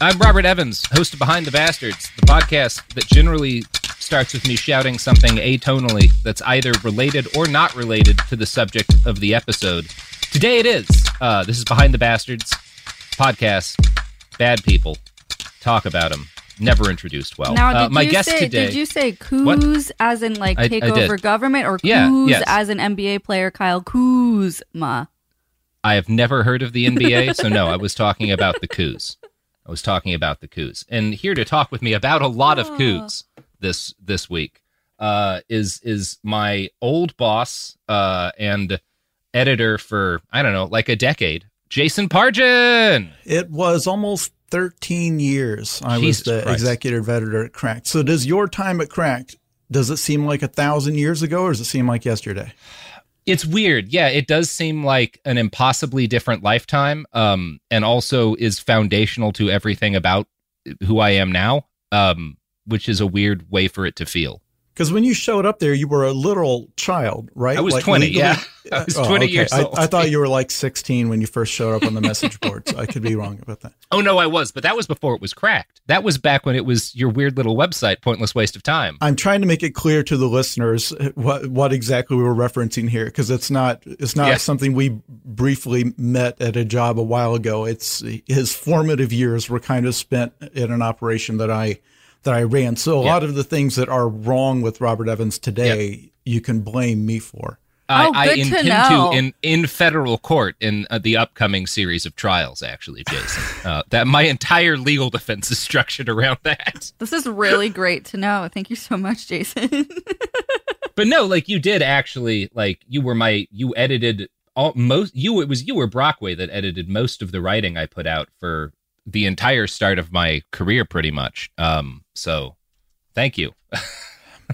I'm Robert Evans, host of Behind the Bastards, the podcast that generally starts with me shouting something atonally that's either related or not related to the subject of the episode. Today it is. Uh, this is Behind the Bastards podcast. Bad people. Talk about them never introduced well. Now, did uh, my you guest say, today. Did you say Kuz as in like I- take I did. over government or Yeah, Kuz yes. as an NBA player Kyle Kuzma? I have never heard of the NBA, so no, I was talking about the coups. I was talking about the coups. And here to talk with me about a lot of coups this this week uh, is is my old boss uh, and editor for I don't know, like a decade, Jason Pargin. It was almost 13 years I Jesus was the Christ. executive editor at Cracked. So does your time at Cracked, does it seem like a thousand years ago or does it seem like yesterday? It's weird. Yeah, it does seem like an impossibly different lifetime um and also is foundational to everything about who I am now. Um which is a weird way for it to feel. Because when you showed up there, you were a literal child, right? I was 20, legally- yeah. I was 20 years I, old. I thought you were like 16 when you first showed up on the message boards. I could be wrong about that. Oh no, I was, but that was before it was cracked. That was back when it was your weird little website, pointless waste of time. I'm trying to make it clear to the listeners what what exactly we were referencing here because it's not it's not Yeah. something we briefly met at a job a while ago. It's his formative years were kind of spent in an operation that I that I ran. So a Yeah. lot of the things that are wrong with Robert Evans today, you can blame me for. I, Oh, I good to intend know. in in federal court in uh, the upcoming series of trials. Actually, Jason, uh, that my entire legal defense is structured around that. This is really great to know. Thank you so much, Jason. But no, like you did actually, like you were my you edited all most you it was you or Brockway that edited most of the writing I put out for the entire start of my career, pretty much. Um, so thank you.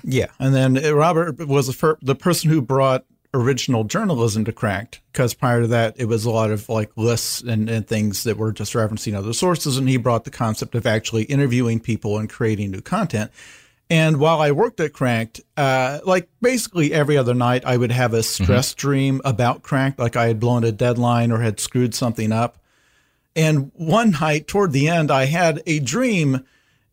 Yeah, and then Robert was the, fir- the person who brought original journalism to Cracked because prior to that, it was a lot of like lists and, and things that were just referencing other sources, and he brought the concept of actually interviewing people and creating new content. And while I worked at Cracked, uh, like basically every other night, I would have a stress dream about Cracked, like I had blown a deadline or had screwed something up. And one night toward the end, I had a dream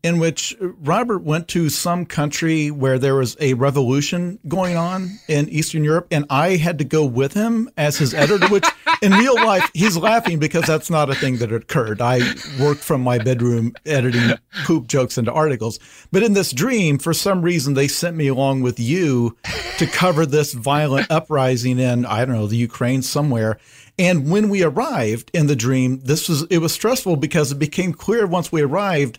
in which Robert went to some country where there was a revolution going on in Eastern Europe, and I had to go with him as his editor, which in real life, he's laughing because that's not a thing that occurred. I worked from my bedroom editing poop jokes into articles. But in this dream, for some reason, they sent me along with you to cover this violent uprising in, I don't know, the Ukraine somewhere. And when we arrived in the dream, this was, it was stressful because it became clear once we arrived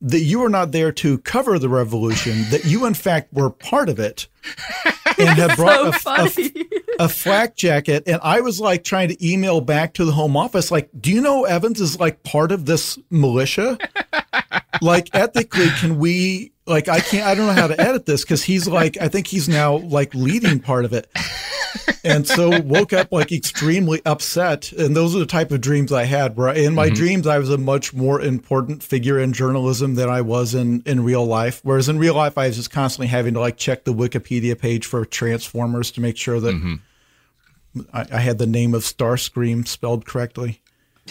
that you were not there to cover the revolution, that you in fact were part of it and had brought so a, a, a, flak jacket. And I was like trying to email back to the home office, like, do you know Evans is like part of this militia? Like ethically, can we like I can't I don't know how to edit this because he's like I think he's now like leading part of it and so woke up like extremely upset. And those are the type of dreams I had. Where in my mm-hmm. dreams, I was a much more important figure in journalism than I was in in real life. Whereas in real life, I was just constantly having to like check the Wikipedia page for Transformers to make sure that mm-hmm. I, I had the name of Starscream spelled correctly.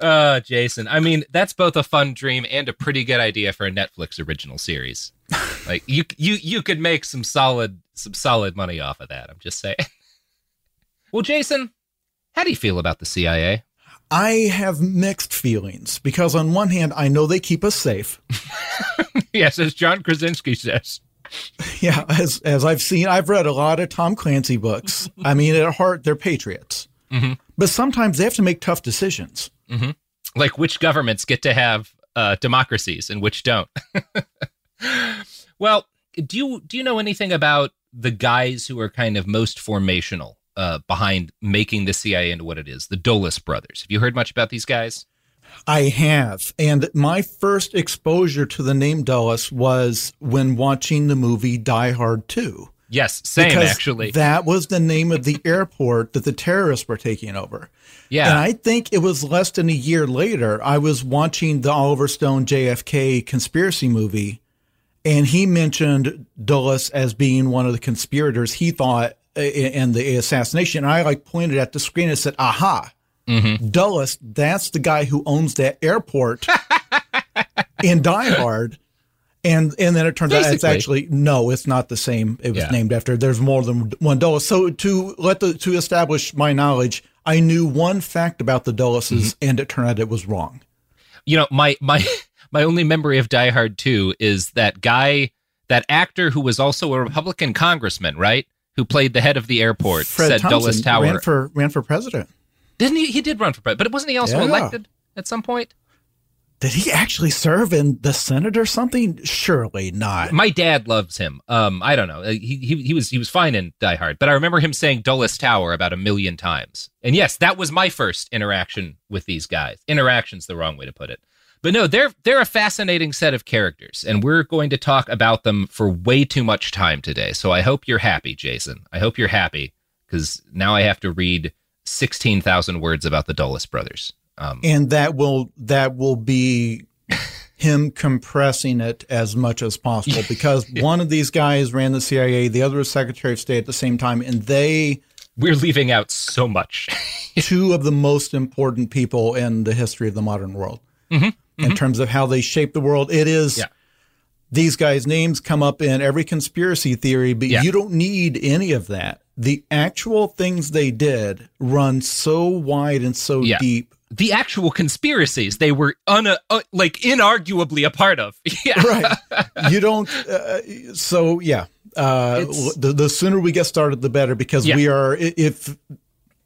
uh, Jason. I mean, that's both a fun dream and a pretty good idea for a Netflix original series. like you, you, you could make some solid, some solid money off of that. I'm just saying. well, Jason, how do you feel about the CIA? I have mixed feelings because on one hand, I know they keep us safe. yes, as John Krasinski says. Yeah, as as I've seen, I've read a lot of Tom Clancy books. I mean, at heart, they're patriots. Mm-hmm. But sometimes they have to make tough decisions. Mm-hmm. Like which governments get to have uh, democracies and which don't. well, do you do you know anything about the guys who are kind of most formational uh, behind making the CIA into what it is? The Dulles brothers. Have you heard much about these guys? I have. And my first exposure to the name Dulles was when watching the movie Die Hard 2. Yes, same because actually. That was the name of the airport that the terrorists were taking over. Yeah. And I think it was less than a year later, I was watching the Oliver Stone JFK conspiracy movie, and he mentioned Dulles as being one of the conspirators he thought in the assassination. And I like pointed at the screen and said, aha, mm-hmm. Dulles, that's the guy who owns that airport in Die Hard. And and then it turns Basically. out it's actually no, it's not the same. It was yeah. named after. There's more than one Dulles. So to let the to establish my knowledge, I knew one fact about the Dulleses, mm-hmm. and it turned out it was wrong. You know, my my my only memory of Die Hard Two is that guy, that actor who was also a Republican congressman, right? Who played the head of the airport, Fred said Thompson Dulles Tower ran for ran for president. Didn't he? He did run for president, but wasn't he also yeah. elected at some point? Did he actually serve in the Senate or something? Surely not. My dad loves him. Um, I don't know. Uh, he, he he was he was fine in Die Hard, but I remember him saying Dulles Tower about a million times. And yes, that was my first interaction with these guys. Interaction's the wrong way to put it. But no, they're they're a fascinating set of characters, and we're going to talk about them for way too much time today. So I hope you're happy, Jason. I hope you're happy because now I have to read sixteen thousand words about the Dulles brothers. Um, and that will that will be him compressing it as much as possible because yeah. one of these guys ran the CIA, the other was Secretary of State at the same time, and they we're leaving out so much. two of the most important people in the history of the modern world mm-hmm. Mm-hmm. in terms of how they shape the world. It is. Yeah. These guys' names come up in every conspiracy theory, but yeah. you don't need any of that. The actual things they did run so wide and so deep the actual conspiracies they were un uh, like inarguably a part of. yeah. Right. You don't. Uh, so yeah. Uh, the the sooner we get started, the better because yeah. we are if.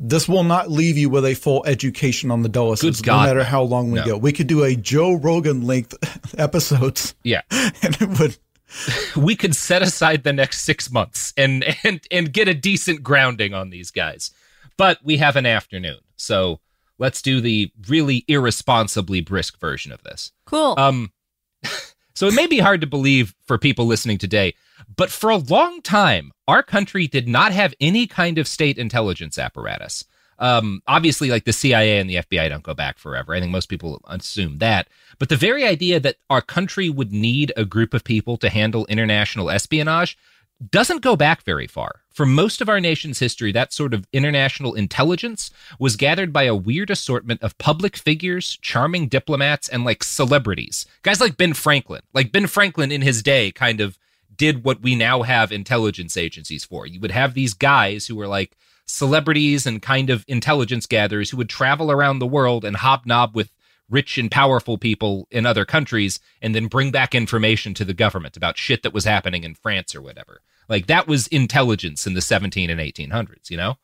This will not leave you with a full education on the Dulles, no matter how long we no. go. We could do a Joe Rogan length episodes. Yeah, and it would we could set aside the next six months and and and get a decent grounding on these guys. But we have an afternoon, so let's do the really irresponsibly brisk version of this. Cool. Um, so it may be hard to believe for people listening today, but for a long time, our country did not have any kind of state intelligence apparatus. Um, obviously, like the CIA and the FBI don't go back forever. I think most people assume that. But the very idea that our country would need a group of people to handle international espionage doesn't go back very far. For most of our nation's history, that sort of international intelligence was gathered by a weird assortment of public figures, charming diplomats, and like celebrities. Guys like Ben Franklin. Like Ben Franklin in his day kind of did what we now have intelligence agencies for. You would have these guys who were like celebrities and kind of intelligence gatherers who would travel around the world and hobnob with rich and powerful people in other countries and then bring back information to the government about shit that was happening in France or whatever. Like that was intelligence in the 17 and 1800s, you know?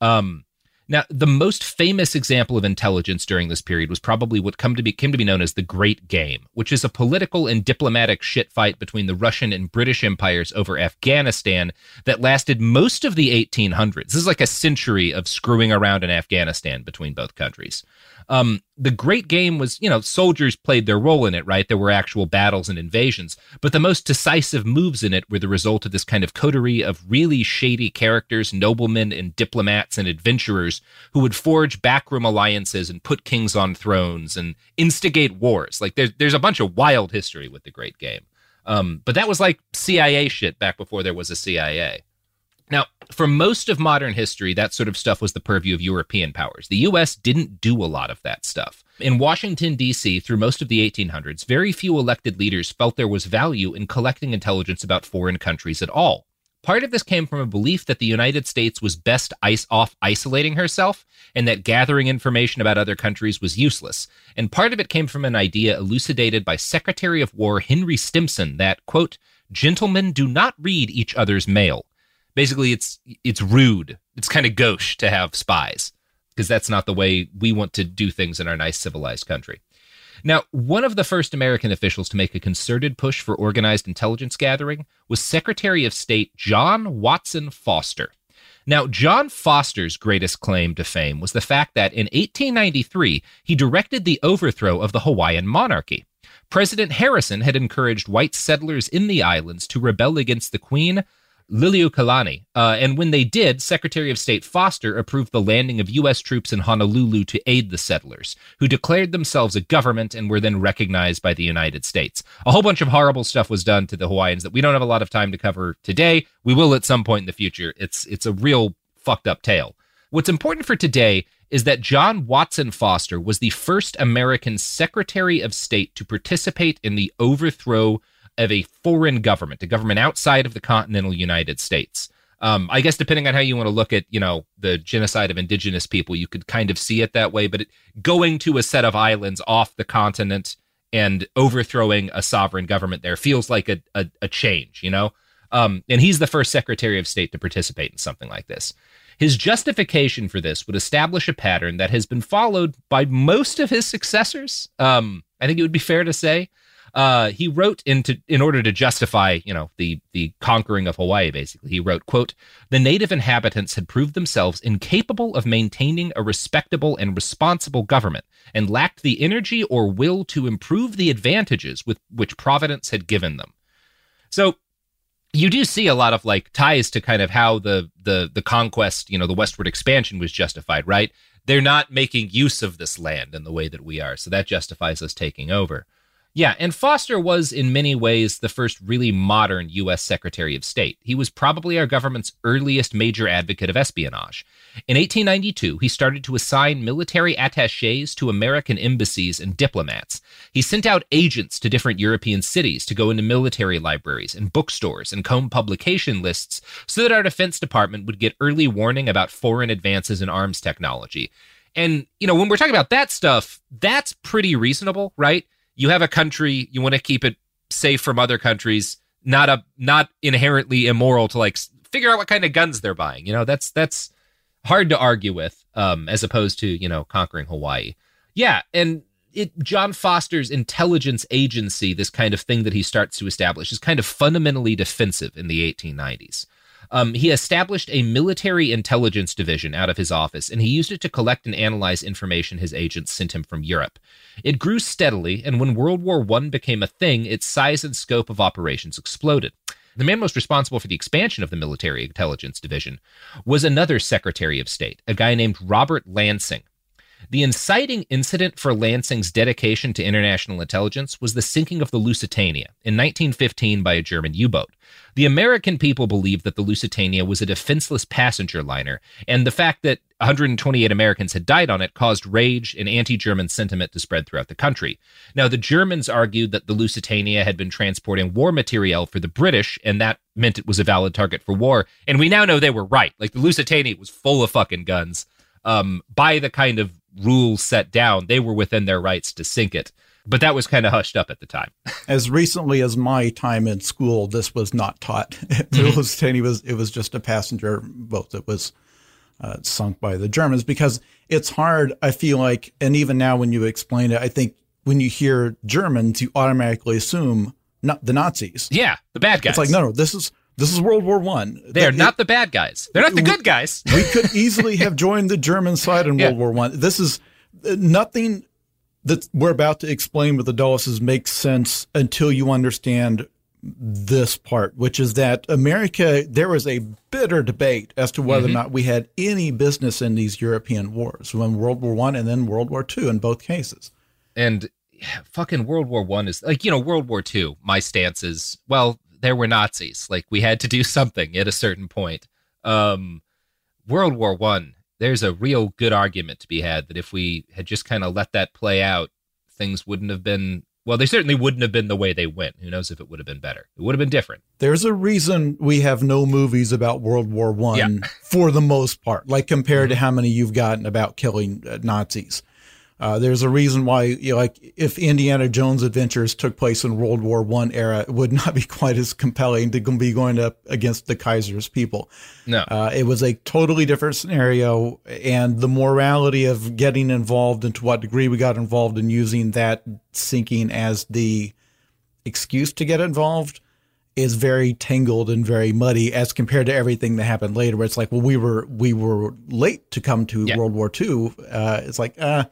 Um, now, the most famous example of intelligence during this period was probably what come to be, came to be known as the Great Game, which is a political and diplomatic shit fight between the Russian and British empires over Afghanistan that lasted most of the 1800s. This is like a century of screwing around in Afghanistan between both countries. Um, the great game was, you know, soldiers played their role in it, right? There were actual battles and invasions, but the most decisive moves in it were the result of this kind of coterie of really shady characters, noblemen and diplomats and adventurers who would forge backroom alliances and put kings on thrones and instigate wars. Like there's there's a bunch of wild history with the great game. Um, but that was like CIA shit back before there was a CIA. Now, for most of modern history, that sort of stuff was the purview of European powers. The US didn't do a lot of that stuff. In Washington, D.C., through most of the 1800s, very few elected leaders felt there was value in collecting intelligence about foreign countries at all. Part of this came from a belief that the United States was best ice off isolating herself and that gathering information about other countries was useless. And part of it came from an idea elucidated by Secretary of War Henry Stimson that, quote, gentlemen do not read each other's mail basically it's it's rude. It's kind of gauche to have spies because that's not the way we want to do things in our nice civilized country. Now, one of the first American officials to make a concerted push for organized intelligence gathering was Secretary of State John Watson Foster. Now, John Foster's greatest claim to fame was the fact that in 1893, he directed the overthrow of the Hawaiian monarchy. President Harrison had encouraged white settlers in the islands to rebel against the Queen Liliuokalani. Uh, and when they did, Secretary of State Foster approved the landing of U.S. troops in Honolulu to aid the settlers, who declared themselves a government and were then recognized by the United States. A whole bunch of horrible stuff was done to the Hawaiians that we don't have a lot of time to cover today. We will at some point in the future. It's it's a real fucked up tale. What's important for today is that John Watson Foster was the first American Secretary of State to participate in the overthrow of a foreign government, a government outside of the continental United States. Um, I guess depending on how you want to look at, you know, the genocide of indigenous people, you could kind of see it that way. But it, going to a set of islands off the continent and overthrowing a sovereign government there feels like a, a, a change, you know. Um, and he's the first Secretary of State to participate in something like this. His justification for this would establish a pattern that has been followed by most of his successors. Um, I think it would be fair to say uh, he wrote into in order to justify, you know, the the conquering of Hawaii. Basically, he wrote, "quote The native inhabitants had proved themselves incapable of maintaining a respectable and responsible government, and lacked the energy or will to improve the advantages with which Providence had given them." So you do see a lot of like ties to kind of how the the the conquest, you know, the westward expansion was justified, right? They're not making use of this land in the way that we are, so that justifies us taking over. Yeah, and Foster was in many ways the first really modern U.S. Secretary of State. He was probably our government's earliest major advocate of espionage. In 1892, he started to assign military attaches to American embassies and diplomats. He sent out agents to different European cities to go into military libraries and bookstores and comb publication lists so that our Defense Department would get early warning about foreign advances in arms technology. And, you know, when we're talking about that stuff, that's pretty reasonable, right? You have a country, you want to keep it safe from other countries, not a not inherently immoral to like figure out what kind of guns they're buying. You know, that's that's hard to argue with, um, as opposed to you know conquering Hawaii. Yeah, and it John Foster's intelligence agency, this kind of thing that he starts to establish, is kind of fundamentally defensive in the 1890s. Um, he established a military intelligence division out of his office, and he used it to collect and analyze information his agents sent him from Europe. It grew steadily, and when World War I became a thing, its size and scope of operations exploded. The man most responsible for the expansion of the military intelligence division was another Secretary of State, a guy named Robert Lansing. The inciting incident for Lansing's dedication to international intelligence was the sinking of the Lusitania in 1915 by a German U boat. The American people believed that the Lusitania was a defenseless passenger liner, and the fact that 128 Americans had died on it caused rage and anti German sentiment to spread throughout the country. Now, the Germans argued that the Lusitania had been transporting war material for the British, and that meant it was a valid target for war. And we now know they were right. Like, the Lusitania was full of fucking guns. Um, by the kind of rules set down, they were within their rights to sink it. But that was kind of hushed up at the time. As recently as my time in school, this was not taught. Mm-hmm. it was it was it was just a passenger boat that was uh, sunk by the Germans because it's hard. I feel like, and even now when you explain it, I think when you hear Germans, you automatically assume not the Nazis. Yeah, the bad guys. It's like no, no, this is this is World War One. They're not the bad guys. They're not the good guys. we could easily have joined the German side in Yeah. World War One. This is uh, nothing that we're about to explain with the Dulles makes sense until you understand this part, which is that America, there was a bitter debate as to whether or not we had any business in these European wars, when World War One and then World War Two in both cases. and fucking World War One is like you know World War Two. My stance is well, there were Nazis. Like we had to do something at a certain point. Um, World War One. There's a real good argument to be had that if we had just kind of let that play out, things wouldn't have been. Well, they certainly wouldn't have been the way they went. Who knows if it would have been better? It would have been different. There's a reason we have no movies about World War One Yeah. Mm-hmm. for the most part, like compared to how many you've gotten about killing uh, Nazis. Uh, there's a reason why, you know, like, if Indiana Jones adventures took place in World War One era, it would not be quite as compelling to be going up against the Kaiser's people. No, Uh, it was a totally different scenario, and the morality of getting involved and to what degree we got involved in using that sinking as the excuse to get involved is very tangled and very muddy as compared to everything that happened later. Where it's like, well, we were we were late to come to Yeah. World War II. Uh, it's like, uh,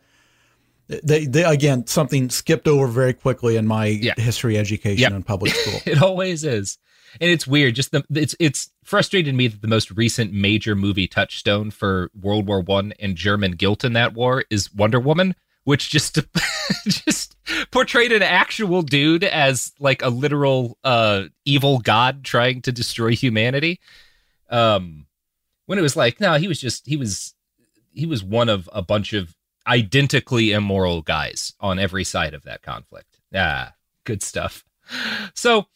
they, they again something skipped over very quickly in my Yeah. history education Yep. in public school. it always is and it's weird just the it's it's frustrated me that the most recent major movie touchstone for world war one and german guilt in that war is wonder woman which just just portrayed an actual dude as like a literal uh evil god trying to destroy humanity um when it was like no he was just he was he was one of a bunch of identically immoral guys on every side of that conflict ah good stuff so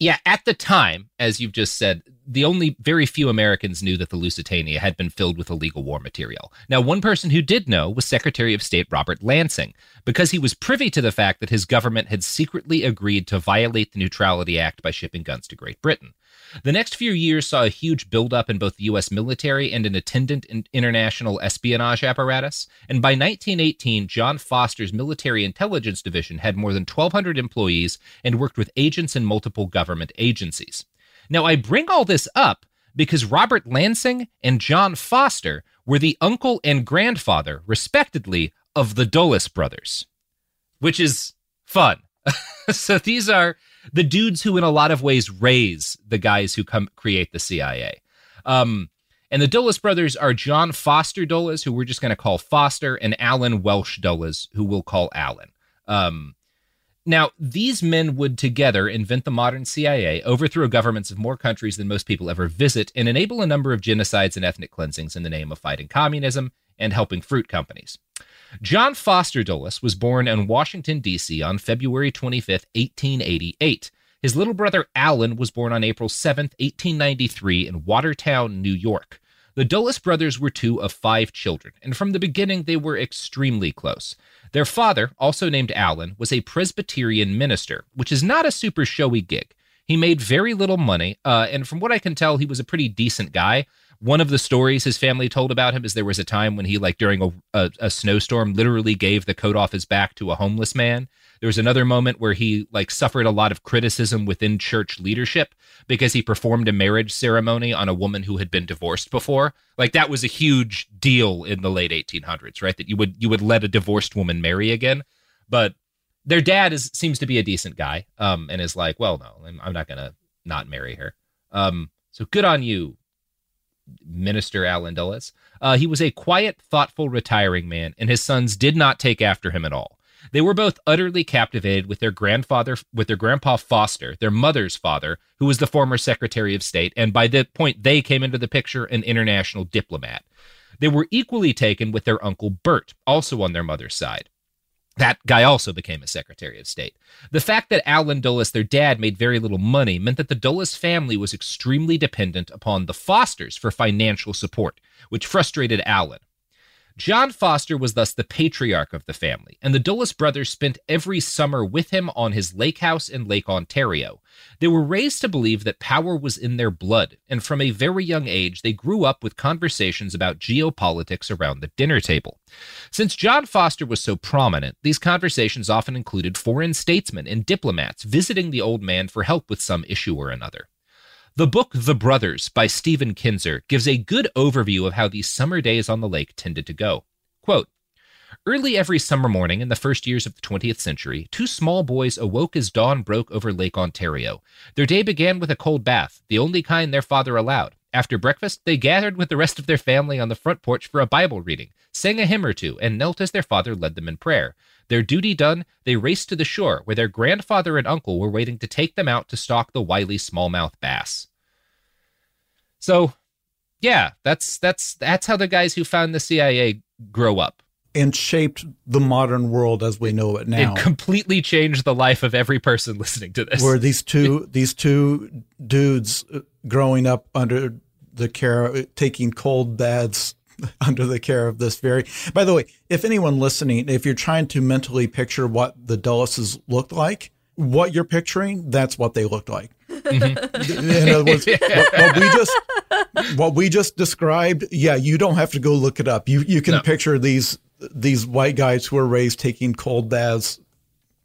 yeah, at the time, as you've just said, the only very few Americans knew that the Lusitania had been filled with illegal war material. Now, one person who did know was Secretary of State Robert Lansing, because he was privy to the fact that his government had secretly agreed to violate the Neutrality Act by shipping guns to Great Britain. The next few years saw a huge buildup in both the U.S. military and an attendant international espionage apparatus, and by 1918, John Foster's Military Intelligence Division had more than 1,200 employees and worked with agents in multiple government agencies. Now, I bring all this up because Robert Lansing and John Foster were the uncle and grandfather, respectively, of the Dulles brothers, which is fun. so these are the dudes who, in a lot of ways, raise the guys who come create the CIA. Um, and the Dulles brothers are John Foster Dulles, who we're just going to call Foster, and Allen Welsh Dulles, who we'll call Allen. Um, now, these men would together invent the modern CIA, overthrow governments of more countries than most people ever visit, and enable a number of genocides and ethnic cleansings in the name of fighting communism and helping fruit companies. John Foster Dulles was born in Washington, D.C. on February 25th, 1888. His little brother Allen was born on April 7th, 1893, in Watertown, New York. The Dulles brothers were two of five children, and from the beginning they were extremely close. Their father, also named Allen, was a Presbyterian minister, which is not a super showy gig. He made very little money, uh, and from what I can tell, he was a pretty decent guy. One of the stories his family told about him is there was a time when he, like during a, a, a snowstorm, literally gave the coat off his back to a homeless man. There was another moment where he like suffered a lot of criticism within church leadership because he performed a marriage ceremony on a woman who had been divorced before. Like that was a huge deal in the late 1800s, right? That you would you would let a divorced woman marry again. But their dad is seems to be a decent guy, um, and is like, well, no, I'm, I'm not gonna not marry her. Um, so good on you, Minister Allen Dulles. Uh, he was a quiet, thoughtful, retiring man, and his sons did not take after him at all. They were both utterly captivated with their grandfather, with their grandpa Foster, their mother's father, who was the former Secretary of State, and by the point they came into the picture, an international diplomat. They were equally taken with their uncle Bert, also on their mother's side. That guy also became a Secretary of State. The fact that Allen Dulles, their dad, made very little money meant that the Dulles family was extremely dependent upon the Fosters for financial support, which frustrated Allen. John Foster was thus the patriarch of the family, and the Dulles brothers spent every summer with him on his lake house in Lake Ontario. They were raised to believe that power was in their blood, and from a very young age they grew up with conversations about geopolitics around the dinner table. Since John Foster was so prominent, these conversations often included foreign statesmen and diplomats visiting the old man for help with some issue or another. The book The Brothers by Stephen Kinzer gives a good overview of how these summer days on the lake tended to go. Quote, Early every summer morning in the first years of the 20th century, two small boys awoke as dawn broke over Lake Ontario. Their day began with a cold bath, the only kind their father allowed. After breakfast, they gathered with the rest of their family on the front porch for a Bible reading, sang a hymn or two, and knelt as their father led them in prayer. Their duty done, they raced to the shore, where their grandfather and uncle were waiting to take them out to stalk the wily smallmouth bass. So, yeah, that's that's that's how the guys who found the CIA grow up. And shaped the modern world as we know it now. It completely changed the life of every person listening to this. Where these two these two dudes uh, growing up under the care, taking cold baths under the care of this very. By the way, if anyone listening, if you're trying to mentally picture what the Dulleses looked like, what you're picturing, that's what they looked like. Mm-hmm. In other words, what, what, we just what we just described, yeah, you don't have to go look it up. You you can no. picture these these white guys who are raised taking cold baths.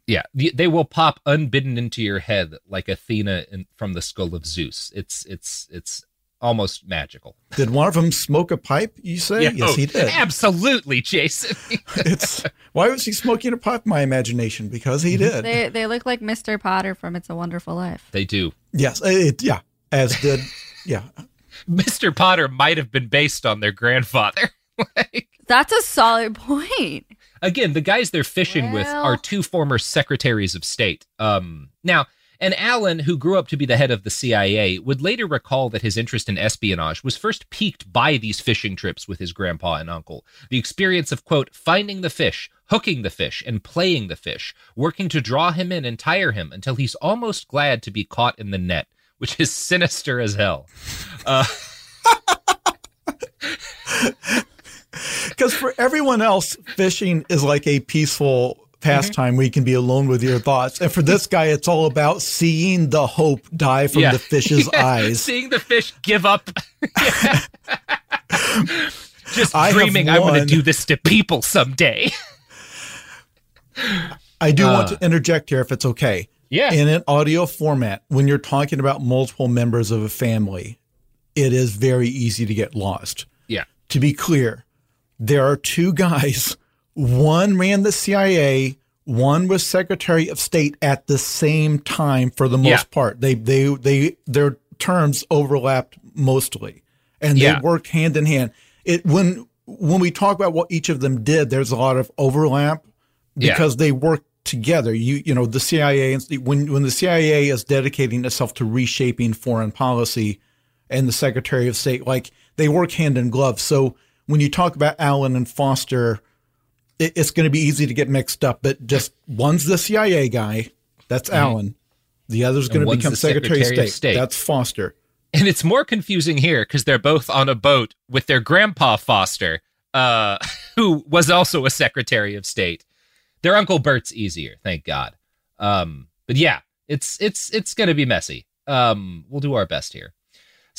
Yeah, they will pop unbidden into your head like Athena in, from the skull of Zeus. It's it's it's almost magical. Did one of them smoke a pipe? You say yeah, yes, oh, he did. Absolutely, Jason. it's why was he smoking a pipe? My imagination, because he did. They they look like Mr. Potter from It's a Wonderful Life. They do. Yes, it, yeah, as did yeah. Mr. Potter might have been based on their grandfather. like, That's a solid point. Again, the guys they're fishing well... with are two former secretaries of state. Um, now and Allen, who grew up to be the head of the CIA, would later recall that his interest in espionage was first piqued by these fishing trips with his grandpa and uncle. The experience of, quote, finding the fish, hooking the fish, and playing the fish, working to draw him in and tire him until he's almost glad to be caught in the net, which is sinister as hell. Uh, because for everyone else, fishing is like a peaceful pastime mm-hmm. where you can be alone with your thoughts. And for this guy, it's all about seeing the hope die from yeah. the fish's yeah. eyes. Seeing the fish give up. Just I dreaming I'm going to do this to people someday. I do uh, want to interject here if it's okay. Yeah. In an audio format, when you're talking about multiple members of a family, it is very easy to get lost. Yeah. To be clear, there are two guys one ran the CIA, one was Secretary of State at the same time for the most yeah. part. They they they their terms overlapped mostly, and they yeah. worked hand in hand. It when when we talk about what each of them did, there's a lot of overlap because yeah. they worked together. You you know the CIA when when the CIA is dedicating itself to reshaping foreign policy, and the Secretary of State like they work hand in glove. So when you talk about Allen and Foster it's going to be easy to get mixed up. But just one's the CIA guy, that's mm-hmm. Allen. The other's going to become Secretary, Secretary, of, State. State. That's Foster. And it's more confusing here because they're both on a boat with their grandpa Foster, uh, who was also a Secretary of State. Their Uncle Bert's easier, thank God. Um, but yeah, it's it's it's going to be messy. Um, we'll do our best here.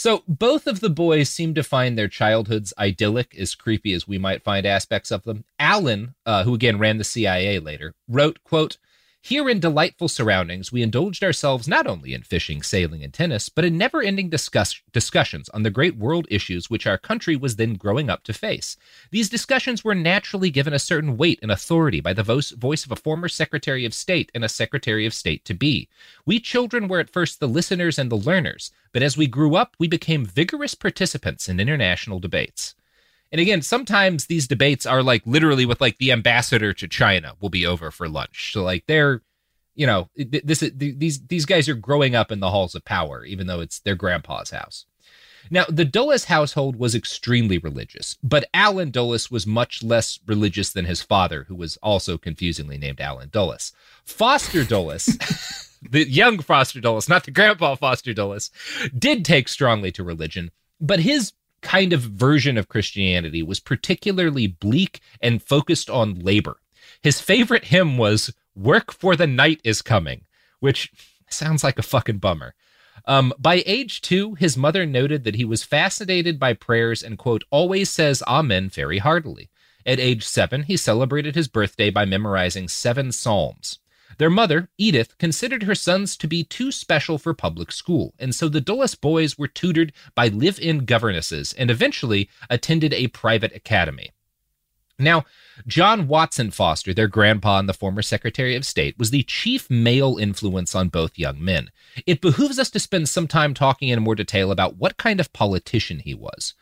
So both of the boys seem to find their childhoods idyllic, as creepy as we might find aspects of them. Allen, uh, who again ran the CIA later, wrote, quote, Here in delightful surroundings, we indulged ourselves not only in fishing, sailing, and tennis, but in never ending discuss- discussions on the great world issues which our country was then growing up to face. These discussions were naturally given a certain weight and authority by the vo- voice of a former Secretary of State and a Secretary of State to be. We children were at first the listeners and the learners, but as we grew up, we became vigorous participants in international debates. And again, sometimes these debates are like literally with like the ambassador to China will be over for lunch. So like they're, you know, this these these guys are growing up in the halls of power, even though it's their grandpa's house. Now, the Dulles household was extremely religious, but Allen Dulles was much less religious than his father, who was also confusingly named Allen Dulles. Foster Dulles, the young Foster Dulles, not the grandpa Foster Dulles, did take strongly to religion, but his kind of version of Christianity was particularly bleak and focused on labor. His favorite hymn was Work for the Night is Coming, which sounds like a fucking bummer. Um, by age two, his mother noted that he was fascinated by prayers and, quote, always says Amen very heartily. At age seven, he celebrated his birthday by memorizing seven psalms. Their mother, Edith, considered her sons to be too special for public school, and so the Dulles boys were tutored by live in governesses and eventually attended a private academy. Now, John Watson Foster, their grandpa and the former Secretary of State, was the chief male influence on both young men. It behooves us to spend some time talking in more detail about what kind of politician he was.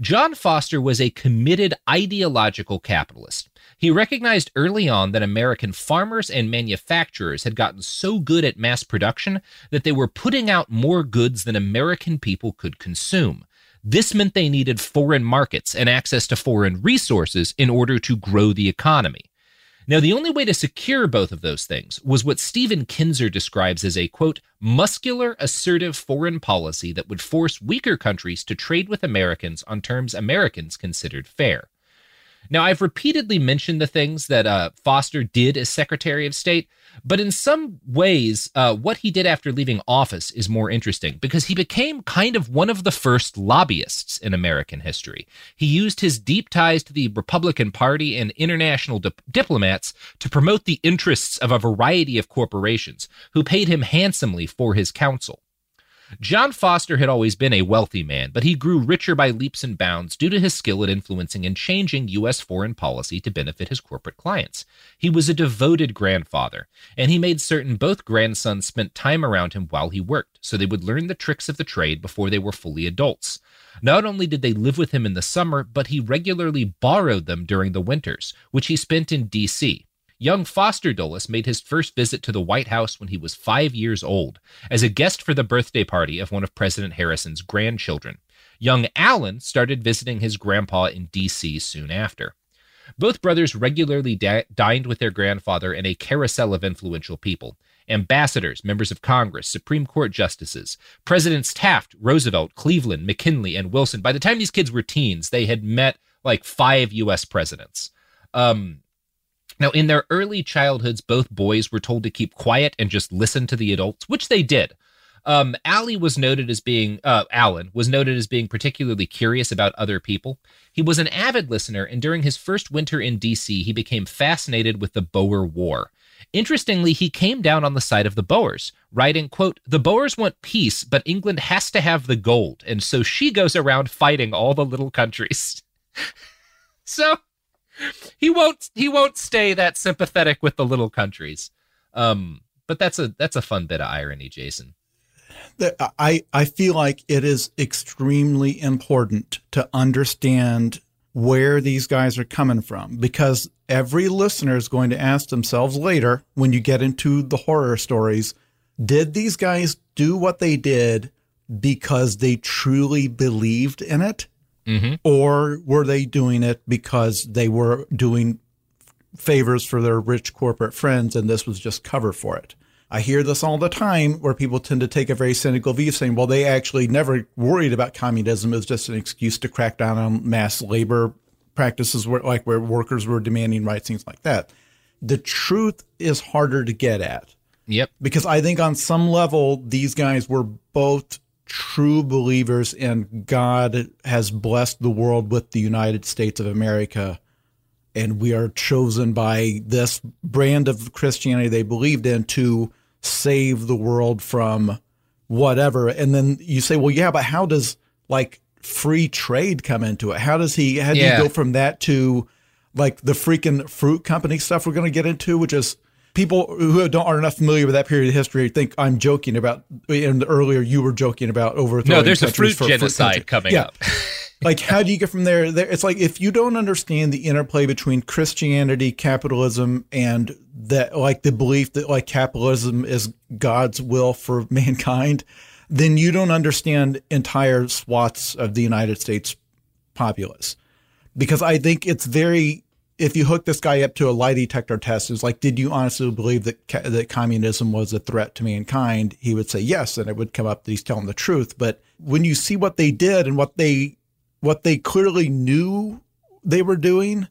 John Foster was a committed ideological capitalist. He recognized early on that American farmers and manufacturers had gotten so good at mass production that they were putting out more goods than American people could consume. This meant they needed foreign markets and access to foreign resources in order to grow the economy. Now, the only way to secure both of those things was what Stephen Kinzer describes as a quote, muscular, assertive foreign policy that would force weaker countries to trade with Americans on terms Americans considered fair. Now, I've repeatedly mentioned the things that uh, Foster did as Secretary of State, but in some ways, uh, what he did after leaving office is more interesting because he became kind of one of the first lobbyists in American history. He used his deep ties to the Republican Party and international di- diplomats to promote the interests of a variety of corporations who paid him handsomely for his counsel. John Foster had always been a wealthy man, but he grew richer by leaps and bounds due to his skill at influencing and changing U.S. foreign policy to benefit his corporate clients. He was a devoted grandfather, and he made certain both grandsons spent time around him while he worked, so they would learn the tricks of the trade before they were fully adults. Not only did they live with him in the summer, but he regularly borrowed them during the winters, which he spent in D.C. Young Foster Dulles made his first visit to the White House when he was five years old, as a guest for the birthday party of one of President Harrison's grandchildren. Young Allen started visiting his grandpa in D.C. soon after. Both brothers regularly da- dined with their grandfather in a carousel of influential people ambassadors, members of Congress, Supreme Court justices, Presidents Taft, Roosevelt, Cleveland, McKinley, and Wilson. By the time these kids were teens, they had met like five U.S. presidents. Um, now, in their early childhoods, both boys were told to keep quiet and just listen to the adults, which they did. Um, Allie was noted as being, uh, Allen was noted as being particularly curious about other people. He was an avid listener, and during his first winter in D.C., he became fascinated with the Boer War. Interestingly, he came down on the side of the Boers, writing, quote, The Boers want peace, but England has to have the gold, and so she goes around fighting all the little countries. so he won't he won't stay that sympathetic with the little countries. Um, but that's a that's a fun bit of irony, Jason. I I feel like it is extremely important to understand where these guys are coming from because every listener is going to ask themselves later when you get into the horror stories, did these guys do what they did because they truly believed in it? Mm-hmm. Or were they doing it because they were doing favors for their rich corporate friends and this was just cover for it? I hear this all the time where people tend to take a very cynical view saying, well, they actually never worried about communism. It was just an excuse to crack down on mass labor practices where, like where workers were demanding rights, things like that. The truth is harder to get at. Yep. Because I think on some level, these guys were both true believers and God has blessed the world with the United States of America and we are chosen by this brand of Christianity they believed in to save the world from whatever. And then you say, well, yeah, but how does like free trade come into it? How does he, how do Yeah. you go from that to like the freaking fruit company stuff we're going to get into, which is people who don't are not familiar with that period of history think I'm joking about. And earlier you were joking about overthrowing. No, there's a fruit for genocide country. coming Yeah. up. like how do you get from there there it's like if you don't understand the interplay between christianity capitalism and that like the belief that like capitalism is god's will for mankind then you don't understand entire swaths of the united states populace because i think it's very if you hook this guy up to a lie detector test it's like did you honestly believe that ca- that communism was a threat to mankind? He would say yes and it would come up that he's telling the truth. But when you see what they did and what they what they clearly knew they were doing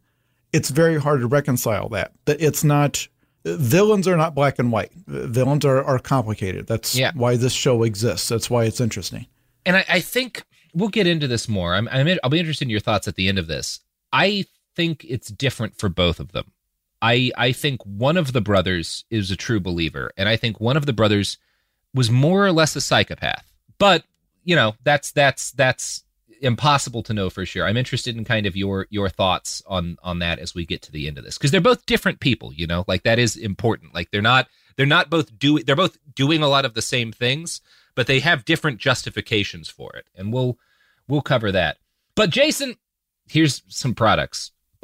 it's very hard to reconcile that. That it's not villains are not black and white. Villains are, are complicated. That's Yeah. why this show exists. That's why it's interesting. And I, I think we'll get into this more. I'm, I'm I'll be interested in your thoughts at the end of this. I think it's different for both of them. I I think one of the brothers is a true believer, and I think one of the brothers was more or less a psychopath. But you know, that's that's that's impossible to know for sure. I'm interested in kind of your your thoughts on on that as we get to the end of this because they're both different people. You know, like that is important. Like they're not they're not both doing they're both doing a lot of the same things, but they have different justifications for it, and we'll we'll cover that. But Jason, here's some products.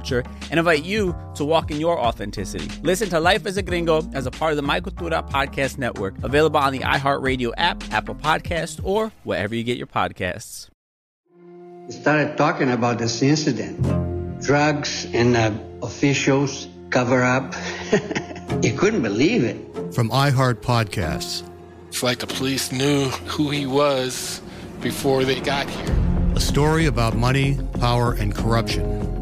and invite you to walk in your authenticity. Listen to Life as a Gringo as a part of the My Cultura Podcast Network, available on the iHeartRadio app, Apple Podcast, or wherever you get your podcasts. We started talking about this incident. Drugs and uh, officials cover up you couldn't believe it. From iHeart Podcasts. It's like the police knew who he was before they got here. A story about money, power, and corruption.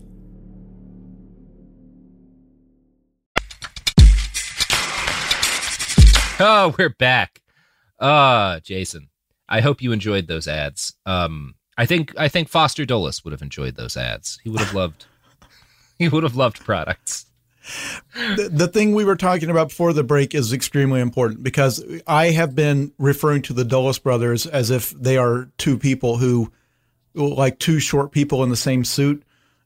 Oh, we're back. Uh, Jason. I hope you enjoyed those ads. Um, I think I think Foster Dulles would have enjoyed those ads. He would have loved. he would have loved products. The, the thing we were talking about before the break is extremely important because I have been referring to the Dulles brothers as if they are two people who, like two short people in the same suit,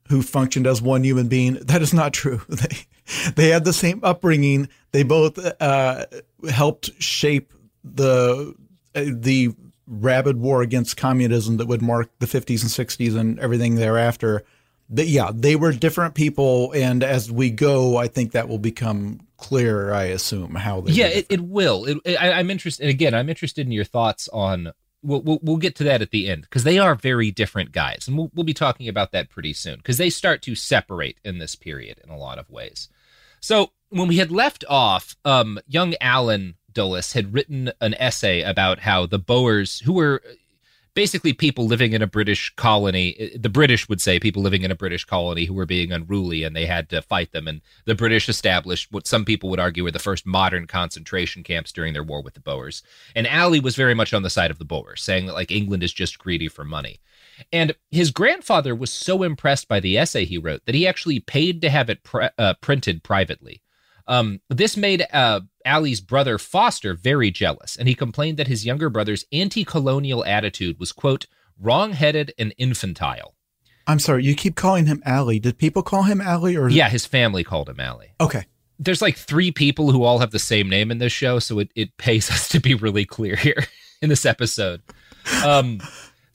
who functioned as one human being. That is not true. They they had the same upbringing. They both uh, helped shape the the rabid war against communism that would mark the 50s and 60s and everything thereafter. But yeah, they were different people, and as we go, I think that will become clearer. I assume how they. Yeah, it, it will. It, I, I'm interested. Again, I'm interested in your thoughts on. We'll, we'll, we'll get to that at the end because they are very different guys, and we'll, we'll be talking about that pretty soon because they start to separate in this period in a lot of ways. So when we had left off, um, young Allen Dulles had written an essay about how the Boers, who were basically people living in a British colony, the British would say people living in a British colony who were being unruly and they had to fight them. And the British established what some people would argue were the first modern concentration camps during their war with the Boers. And Ali was very much on the side of the Boers, saying that like England is just greedy for money. And his grandfather was so impressed by the essay he wrote that he actually paid to have it pre- uh, printed privately. Um, this made uh, Ali's brother Foster very jealous, and he complained that his younger brother's anti colonial attitude was, quote, wrong headed and infantile. I'm sorry, you keep calling him Ali. Did people call him Ali or? Yeah, his family called him Ali. Okay. There's like three people who all have the same name in this show, so it, it pays us to be really clear here in this episode. Um,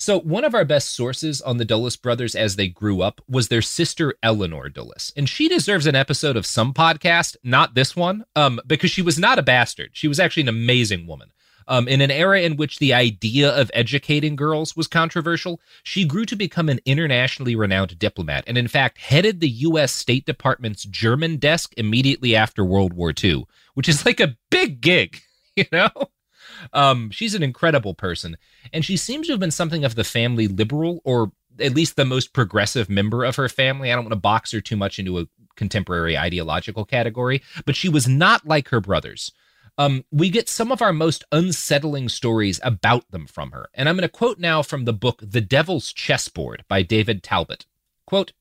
so, one of our best sources on the Dulles brothers as they grew up was their sister Eleanor Dulles, and she deserves an episode of some podcast, not this one, um, because she was not a bastard. She was actually an amazing woman. Um, in an era in which the idea of educating girls was controversial, she grew to become an internationally renowned diplomat, and in fact headed the U.S. State Department's German desk immediately after World War II, which is like a big gig, you know. Um, she's an incredible person, and she seems to have been something of the family liberal, or at least the most progressive member of her family. I don't want to box her too much into a contemporary ideological category, but she was not like her brothers. Um, we get some of our most unsettling stories about them from her. And I'm going to quote now from the book The Devil's Chessboard by David Talbot. Quote,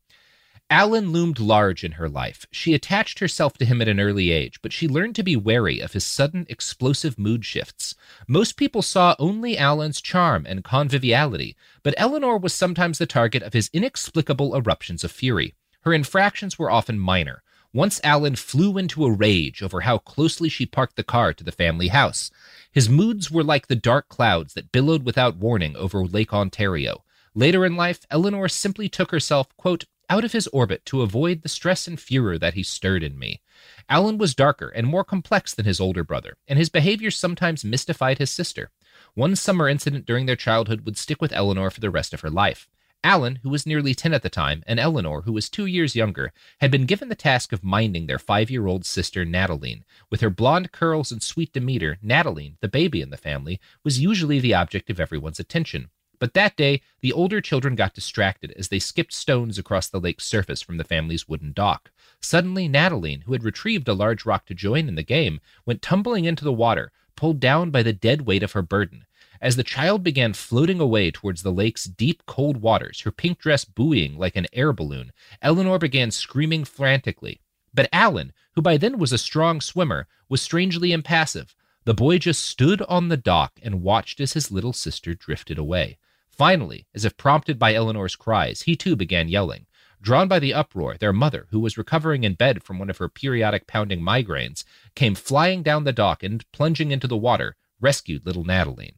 Allen loomed large in her life. She attached herself to him at an early age, but she learned to be wary of his sudden, explosive mood shifts. Most people saw only Allen's charm and conviviality, but Eleanor was sometimes the target of his inexplicable eruptions of fury. Her infractions were often minor. Once Allen flew into a rage over how closely she parked the car to the family house. His moods were like the dark clouds that billowed without warning over Lake Ontario. Later in life, Eleanor simply took herself, quote, out of his orbit to avoid the stress and furor that he stirred in me. Allen was darker and more complex than his older brother, and his behavior sometimes mystified his sister. One summer incident during their childhood would stick with Eleanor for the rest of her life. Allen, who was nearly 10 at the time, and Eleanor, who was two years younger, had been given the task of minding their five year old sister, Nataline. With her blonde curls and sweet demeanor, Nataline, the baby in the family, was usually the object of everyone's attention. But that day, the older children got distracted as they skipped stones across the lake's surface from the family's wooden dock. Suddenly, Nataline, who had retrieved a large rock to join in the game, went tumbling into the water, pulled down by the dead weight of her burden. As the child began floating away towards the lake's deep, cold waters, her pink dress buoying like an air balloon, Eleanor began screaming frantically. But Allen, who by then was a strong swimmer, was strangely impassive. The boy just stood on the dock and watched as his little sister drifted away. Finally, as if prompted by Eleanor's cries, he too began yelling. Drawn by the uproar, their mother, who was recovering in bed from one of her periodic pounding migraines, came flying down the dock and, plunging into the water, rescued little Nataline.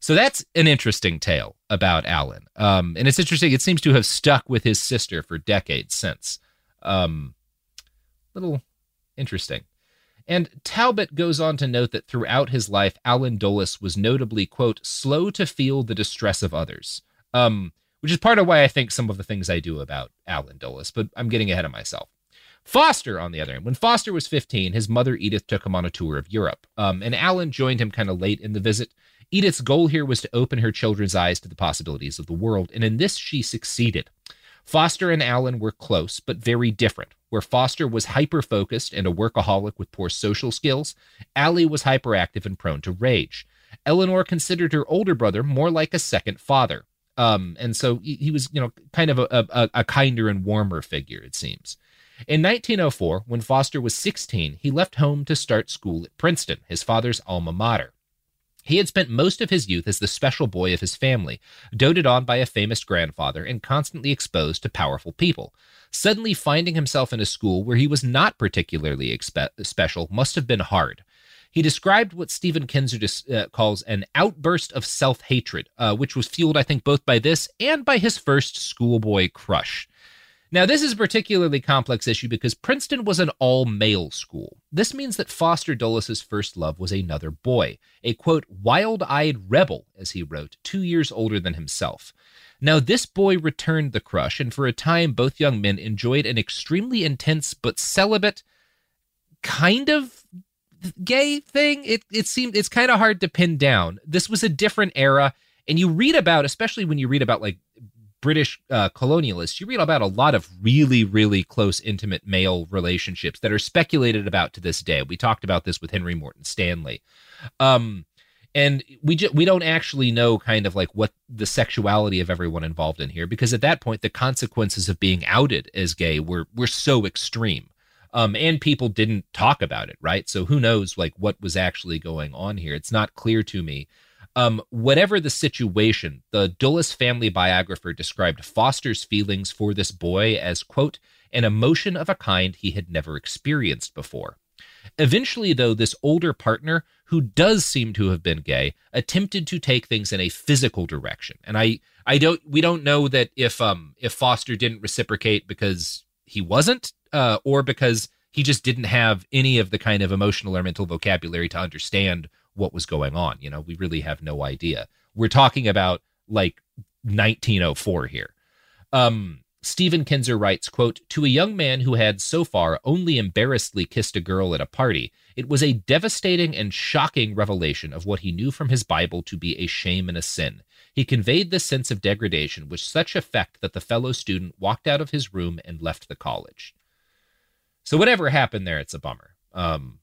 So that's an interesting tale about Allen. Um, and it's interesting, it seems to have stuck with his sister for decades since. Um, little interesting. And Talbot goes on to note that throughout his life, Allen Dulles was notably, quote, slow to feel the distress of others, um, which is part of why I think some of the things I do about Allen Dulles, but I'm getting ahead of myself. Foster, on the other hand, when Foster was 15, his mother Edith took him on a tour of Europe, um, and Allen joined him kind of late in the visit. Edith's goal here was to open her children's eyes to the possibilities of the world, and in this she succeeded. Foster and Allen were close, but very different. Where Foster was hyper focused and a workaholic with poor social skills, Allie was hyperactive and prone to rage. Eleanor considered her older brother more like a second father. Um, and so he, was, you know, kind of a, a, a kinder and warmer figure, it seems. In 1904, when Foster was 16, he left home to start school at Princeton, his father's alma mater. He had spent most of his youth as the special boy of his family, doted on by a famous grandfather, and constantly exposed to powerful people. Suddenly finding himself in a school where he was not particularly expe- special must have been hard. He described what Stephen Kinzer dis- uh, calls an outburst of self hatred, uh, which was fueled, I think, both by this and by his first schoolboy crush. Now, this is a particularly complex issue because Princeton was an all male school. This means that Foster Dulles's first love was another boy, a quote, wild eyed rebel, as he wrote, two years older than himself. Now, this boy returned the crush, and for a time, both young men enjoyed an extremely intense but celibate, kind of gay thing. It, it seemed it's kind of hard to pin down. This was a different era, and you read about, especially when you read about like British uh, colonialists, you read about a lot of really, really close, intimate male relationships that are speculated about to this day. We talked about this with Henry Morton Stanley. Um, and we ju- we don't actually know kind of like what the sexuality of everyone involved in here because at that point the consequences of being outed as gay were were so extreme um, and people didn't talk about it right so who knows like what was actually going on here it's not clear to me um, whatever the situation, the Dulles family biographer described Foster's feelings for this boy as, quote, an emotion of a kind he had never experienced before. Eventually, though, this older partner, who does seem to have been gay, attempted to take things in a physical direction. And I, I don't, we don't know that if, um, if Foster didn't reciprocate because he wasn't, uh, or because he just didn't have any of the kind of emotional or mental vocabulary to understand what was going on. You know, we really have no idea. We're talking about like 1904 here. Um, Stephen Kinzer writes, quote, To a young man who had so far only embarrassedly kissed a girl at a party, it was a devastating and shocking revelation of what he knew from his Bible to be a shame and a sin. He conveyed this sense of degradation with such effect that the fellow student walked out of his room and left the college. So whatever happened there, it's a bummer. Um,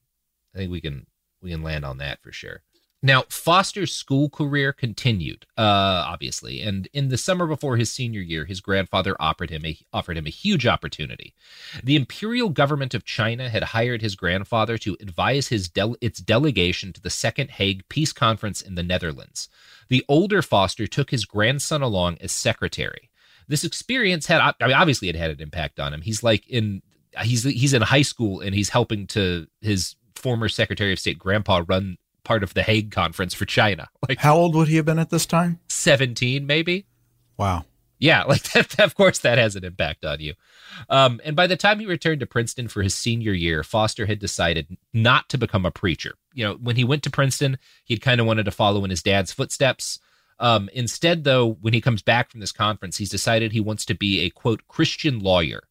I think we can we can land on that for sure. Now, Foster's school career continued, uh, obviously, and in the summer before his senior year, his grandfather offered him a offered him a huge opportunity. The imperial government of China had hired his grandfather to advise his de- its delegation to the Second Hague Peace Conference in the Netherlands. The older Foster took his grandson along as secretary. This experience had, I mean, obviously, it had an impact on him. He's like in he's he's in high school and he's helping to his former Secretary of State grandpa run part of the Hague conference for China. Like how old would he have been at this time? 17 maybe. Wow. Yeah, like that, of course that has an impact on you. Um, and by the time he returned to Princeton for his senior year, Foster had decided not to become a preacher. You know, when he went to Princeton, he'd kind of wanted to follow in his dad's footsteps. Um, instead, though, when he comes back from this conference, he's decided he wants to be a quote Christian lawyer.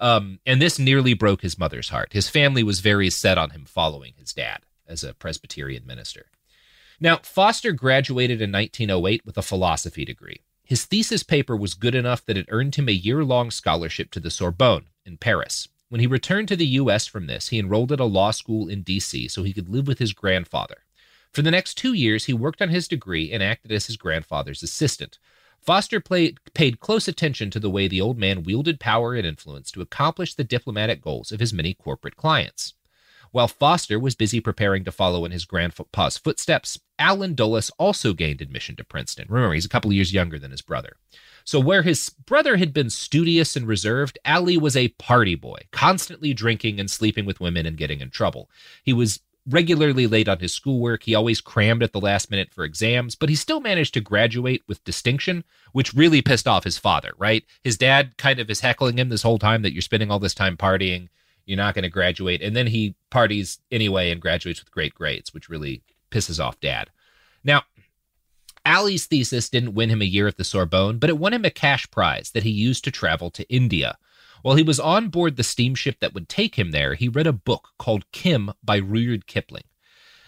Um, and this nearly broke his mother's heart. His family was very set on him following his dad as a Presbyterian minister. Now, Foster graduated in 1908 with a philosophy degree. His thesis paper was good enough that it earned him a year long scholarship to the Sorbonne in Paris. When he returned to the U.S. from this, he enrolled at a law school in D.C. so he could live with his grandfather. For the next two years, he worked on his degree and acted as his grandfather's assistant. Foster played, paid close attention to the way the old man wielded power and influence to accomplish the diplomatic goals of his many corporate clients. While Foster was busy preparing to follow in his grandpa's footsteps, Allen Dulles also gained admission to Princeton. Remember, he's a couple years younger than his brother. So, where his brother had been studious and reserved, Ali was a party boy, constantly drinking and sleeping with women and getting in trouble. He was regularly late on his schoolwork. He always crammed at the last minute for exams, but he still managed to graduate with distinction, which really pissed off his father, right? His dad kind of is heckling him this whole time that you're spending all this time partying, you're not going to graduate. And then he parties anyway and graduates with great grades, which really pisses off dad. Now, Ali's thesis didn't win him a year at the Sorbonne, but it won him a cash prize that he used to travel to India. While he was on board the steamship that would take him there, he read a book called Kim by Rudyard Kipling.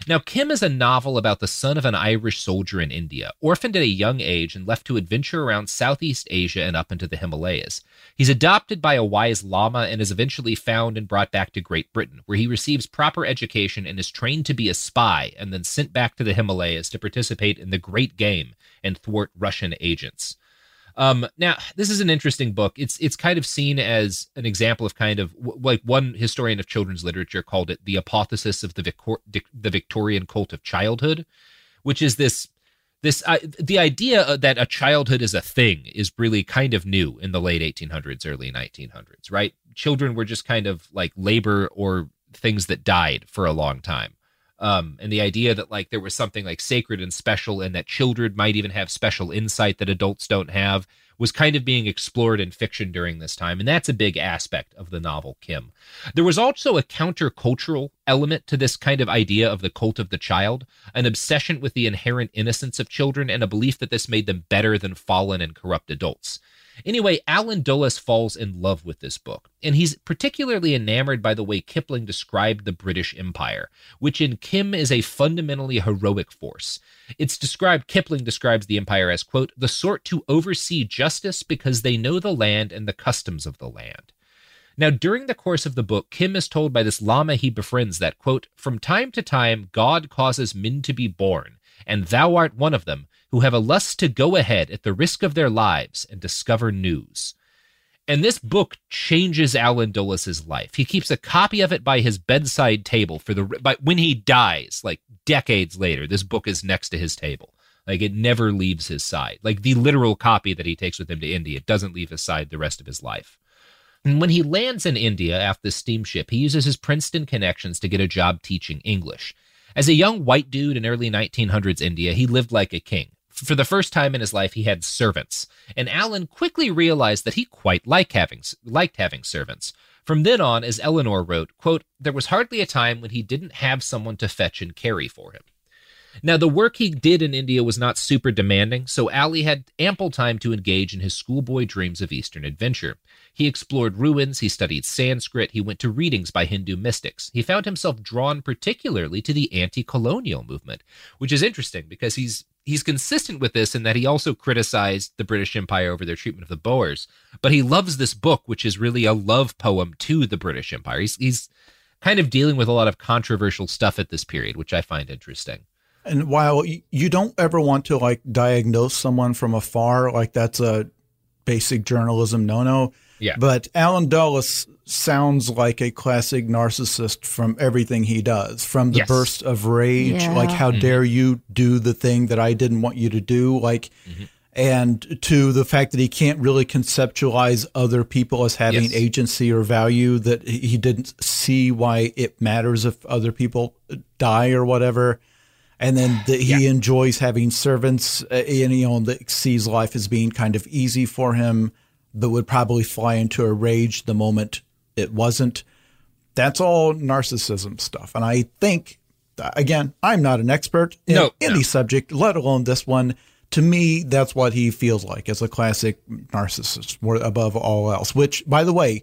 Now, Kim is a novel about the son of an Irish soldier in India, orphaned at a young age and left to adventure around Southeast Asia and up into the Himalayas. He's adopted by a wise Lama and is eventually found and brought back to Great Britain, where he receives proper education and is trained to be a spy and then sent back to the Himalayas to participate in the Great Game and thwart Russian agents. Um, now, this is an interesting book. It's it's kind of seen as an example of kind of like one historian of children's literature called it the apotheosis of the Vicor- the Victorian cult of childhood, which is this this uh, the idea uh, that a childhood is a thing is really kind of new in the late 1800s, early 1900s. Right? Children were just kind of like labor or things that died for a long time. Um, and the idea that like there was something like sacred and special and that children might even have special insight that adults don't have was kind of being explored in fiction during this time and that's a big aspect of the novel kim there was also a countercultural element to this kind of idea of the cult of the child an obsession with the inherent innocence of children and a belief that this made them better than fallen and corrupt adults Anyway, Allen Dulles falls in love with this book, and he's particularly enamored by the way Kipling described the British Empire, which in Kim is a fundamentally heroic force. It's described, Kipling describes the empire as, quote, the sort to oversee justice because they know the land and the customs of the land. Now, during the course of the book, Kim is told by this Lama he befriends that, quote, from time to time, God causes men to be born, and thou art one of them, who have a lust to go ahead at the risk of their lives and discover news. And this book changes Allen Dulles's life. He keeps a copy of it by his bedside table for the by, when he dies, like decades later. This book is next to his table. Like it never leaves his side. Like the literal copy that he takes with him to India, doesn't leave his side the rest of his life. And when he lands in India after the steamship, he uses his Princeton connections to get a job teaching English. As a young white dude in early 1900s India, he lived like a king. For the first time in his life, he had servants, and Allen quickly realized that he quite liked having, liked having servants. From then on, as Eleanor wrote, quote, there was hardly a time when he didn't have someone to fetch and carry for him. Now, the work he did in India was not super demanding, so Ali had ample time to engage in his schoolboy dreams of Eastern adventure. He explored ruins, he studied Sanskrit, he went to readings by Hindu mystics. He found himself drawn particularly to the anti colonial movement, which is interesting because he's he's consistent with this in that he also criticized the British Empire over their treatment of the Boers, but he loves this book, which is really a love poem to the British Empire. He's, he's kind of dealing with a lot of controversial stuff at this period, which I find interesting. And while you don't ever want to like diagnose someone from afar, like that's a basic journalism no no. Yeah. But Allen Dulles sounds like a classic narcissist from everything he does, from the yes. burst of rage, yeah. like how mm-hmm. dare you do the thing that I didn't want you to do, like. Mm-hmm. And to the fact that he can't really conceptualize other people as having yes. agency or value, that he didn't see why it matters if other people die or whatever and then the, he yeah. enjoys having servants uh, and you know that sees life as being kind of easy for him but would probably fly into a rage the moment it wasn't that's all narcissism stuff and i think again i'm not an expert in no, any no. subject let alone this one to me that's what he feels like as a classic narcissist more above all else which by the way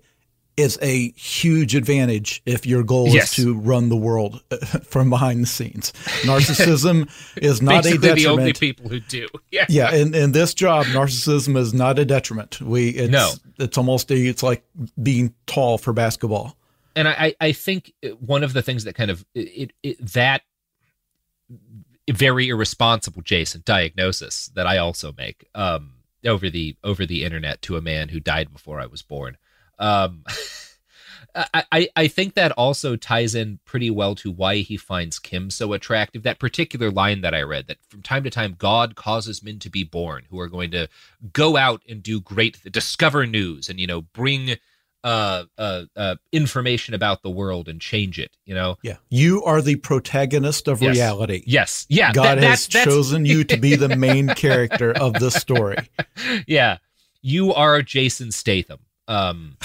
is a huge advantage if your goal yes. is to run the world from behind the scenes. Narcissism is not a detriment. the only people who do. Yeah. Yeah. In, in this job, narcissism is not a detriment. We, it's, no. it's almost a, it's like being tall for basketball. And I, I think one of the things that kind of, it, it that very irresponsible Jason diagnosis that I also make um, over the over the internet to a man who died before I was born. Um, I, I think that also ties in pretty well to why he finds Kim so attractive. That particular line that I read that from time to time, God causes men to be born who are going to go out and do great, discover news and, you know, bring uh, uh, uh, information about the world and change it. You know, yeah, you are the protagonist of yes. reality. Yes, yeah, God that, has that's, chosen that's... you to be the main character of the story. Yeah, you are Jason Statham. Um,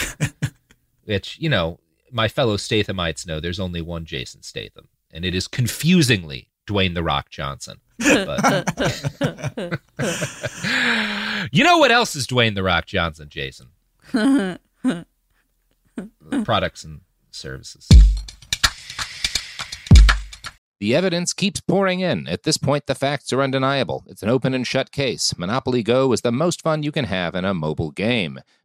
which you know, my fellow Stathamites know. There's only one Jason Statham, and it is confusingly Dwayne the Rock Johnson. But, you know what else is Dwayne the Rock Johnson, Jason? products and services. The evidence keeps pouring in. At this point, the facts are undeniable. It's an open and shut case. Monopoly Go is the most fun you can have in a mobile game.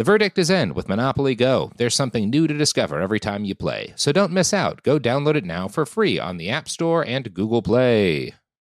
The verdict is in with Monopoly Go. There's something new to discover every time you play. So don't miss out. Go download it now for free on the App Store and Google Play.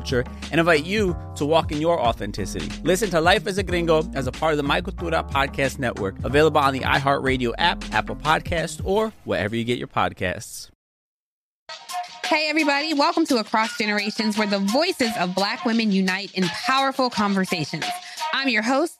culture and invite you to walk in your authenticity. Listen to Life as a Gringo as a part of the My Cultura Podcast Network, available on the iHeartRadio app, Apple Podcast, or wherever you get your podcasts. Hey, everybody, welcome to Across Generations, where the voices of Black women unite in powerful conversations. I'm your host,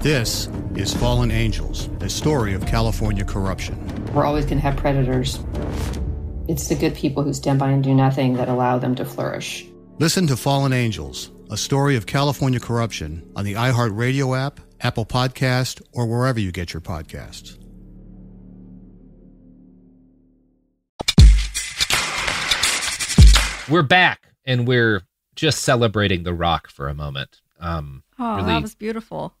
This is Fallen Angels, a story of California corruption. We're always going to have predators. It's the good people who stand by and do nothing that allow them to flourish. Listen to Fallen Angels, a story of California corruption on the iHeartRadio app, Apple Podcast, or wherever you get your podcasts. We're back and we're just celebrating The Rock for a moment. Um, oh, really that was beautiful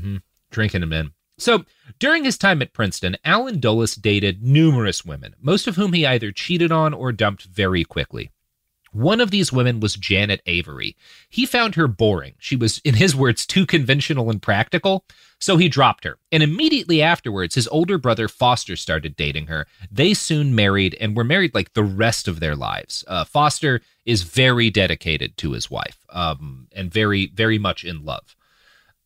hmm Drinking him in. So during his time at Princeton, Allen Dulles dated numerous women, most of whom he either cheated on or dumped very quickly. One of these women was Janet Avery. He found her boring. She was, in his words, too conventional and practical, so he dropped her. And immediately afterwards, his older brother Foster started dating her. They soon married and were married like the rest of their lives. Uh, Foster is very dedicated to his wife um, and very, very much in love.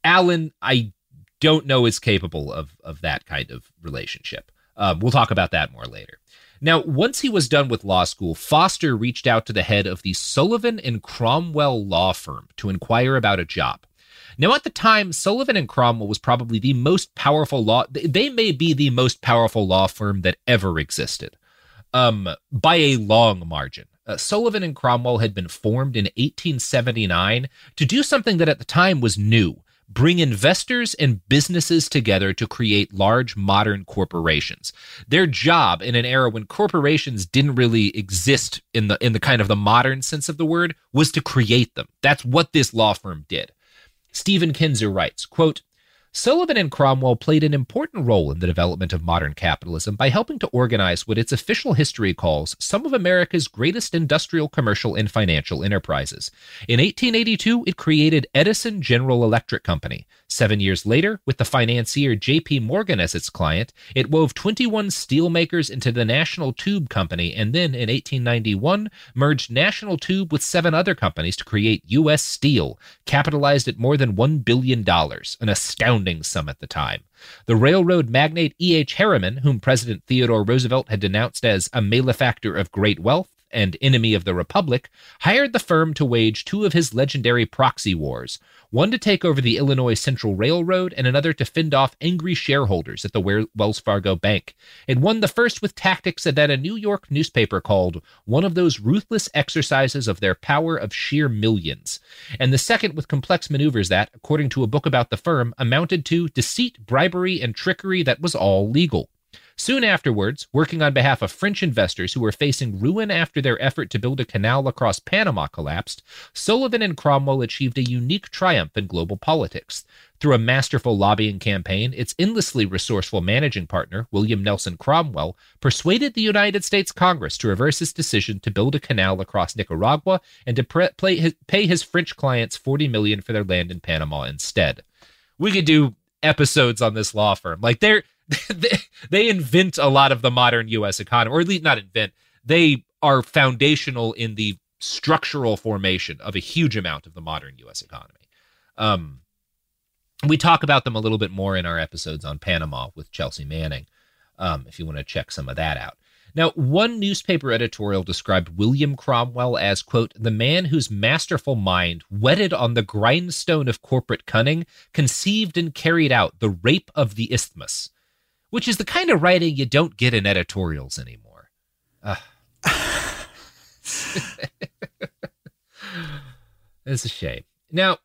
Allen, I don't know is capable of of that kind of relationship. Um, we'll talk about that more later. Now, once he was done with law school, Foster reached out to the head of the Sullivan and Cromwell law firm to inquire about a job. Now, at the time, Sullivan and Cromwell was probably the most powerful law. They may be the most powerful law firm that ever existed, um, by a long margin. Uh, Sullivan and Cromwell had been formed in 1879 to do something that at the time was new bring investors and businesses together to create large modern corporations. Their job in an era when corporations didn't really exist in the in the kind of the modern sense of the word was to create them. That's what this law firm did. Stephen Kinzer writes, quote, Sullivan and Cromwell played an important role in the development of modern capitalism by helping to organize what its official history calls some of America's greatest industrial, commercial, and financial enterprises. In 1882, it created Edison General Electric Company. Seven years later, with the financier J.P. Morgan as its client, it wove 21 steelmakers into the National Tube Company and then, in 1891, merged National Tube with seven other companies to create U.S. Steel, capitalized at more than $1 billion, an astounding sum at the time. The railroad magnate E.H. Harriman, whom President Theodore Roosevelt had denounced as a malefactor of great wealth, and enemy of the Republic, hired the firm to wage two of his legendary proxy wars one to take over the Illinois Central Railroad, and another to fend off angry shareholders at the Wells Fargo Bank. It won the first with tactics that a New York newspaper called one of those ruthless exercises of their power of sheer millions, and the second with complex maneuvers that, according to a book about the firm, amounted to deceit, bribery, and trickery that was all legal. Soon afterwards, working on behalf of French investors who were facing ruin after their effort to build a canal across Panama collapsed, Sullivan and Cromwell achieved a unique triumph in global politics. Through a masterful lobbying campaign, its endlessly resourceful managing partner, William Nelson Cromwell, persuaded the United States Congress to reverse its decision to build a canal across Nicaragua and to pre- his, pay his French clients 40 million for their land in Panama instead. We could do episodes on this law firm. Like they're they, they invent a lot of the modern U.S. economy, or at least not invent. They are foundational in the structural formation of a huge amount of the modern U.S. economy. Um, we talk about them a little bit more in our episodes on Panama with Chelsea Manning, um, if you want to check some of that out. Now, one newspaper editorial described William Cromwell as, quote, the man whose masterful mind, whetted on the grindstone of corporate cunning, conceived and carried out the rape of the isthmus, which is the kind of writing you don't get in editorials anymore. Uh. it's a shame. Now,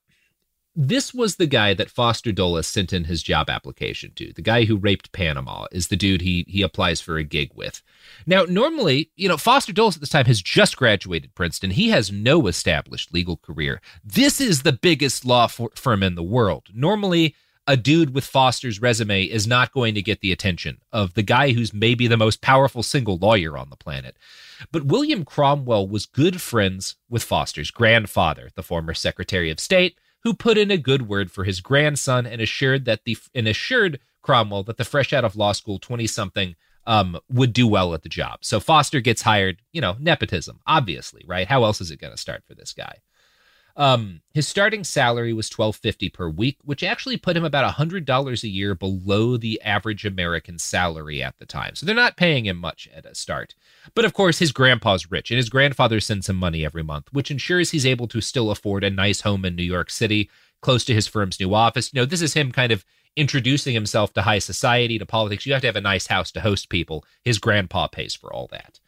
this was the guy that Foster Dulles sent in his job application to. The guy who raped Panama is the dude he he applies for a gig with. Now, normally, you know, Foster Dulles at this time has just graduated Princeton. He has no established legal career. This is the biggest law for, firm in the world. Normally, a dude with Foster's resume is not going to get the attention of the guy who's maybe the most powerful single lawyer on the planet. But William Cromwell was good friends with Foster's grandfather, the former Secretary of State who put in a good word for his grandson and assured that the and assured Cromwell that the fresh out of law school 20 something um, would do well at the job. So Foster gets hired, you know, nepotism, obviously, right? How else is it going to start for this guy? Um, his starting salary was twelve fifty per week, which actually put him about hundred dollars a year below the average American salary at the time. So they're not paying him much at a start. But of course, his grandpa's rich, and his grandfather sends him money every month, which ensures he's able to still afford a nice home in New York City, close to his firm's new office. You know, this is him kind of introducing himself to high society, to politics. You have to have a nice house to host people. His grandpa pays for all that.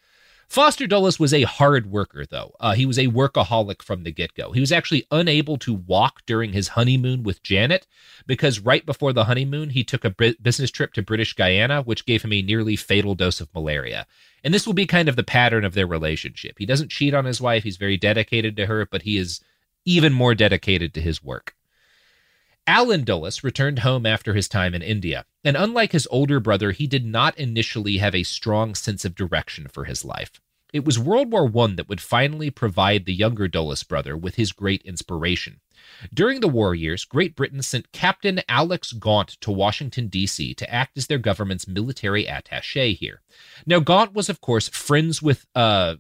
Foster Dulles was a hard worker, though. Uh, he was a workaholic from the get go. He was actually unable to walk during his honeymoon with Janet because right before the honeymoon, he took a business trip to British Guiana, which gave him a nearly fatal dose of malaria. And this will be kind of the pattern of their relationship. He doesn't cheat on his wife, he's very dedicated to her, but he is even more dedicated to his work. Allen Dulles returned home after his time in India, and unlike his older brother, he did not initially have a strong sense of direction for his life. It was World War I that would finally provide the younger Dulles brother with his great inspiration. During the war years, Great Britain sent Captain Alex Gaunt to Washington, D.C. to act as their government's military attache here. Now, Gaunt was, of course, friends with uh,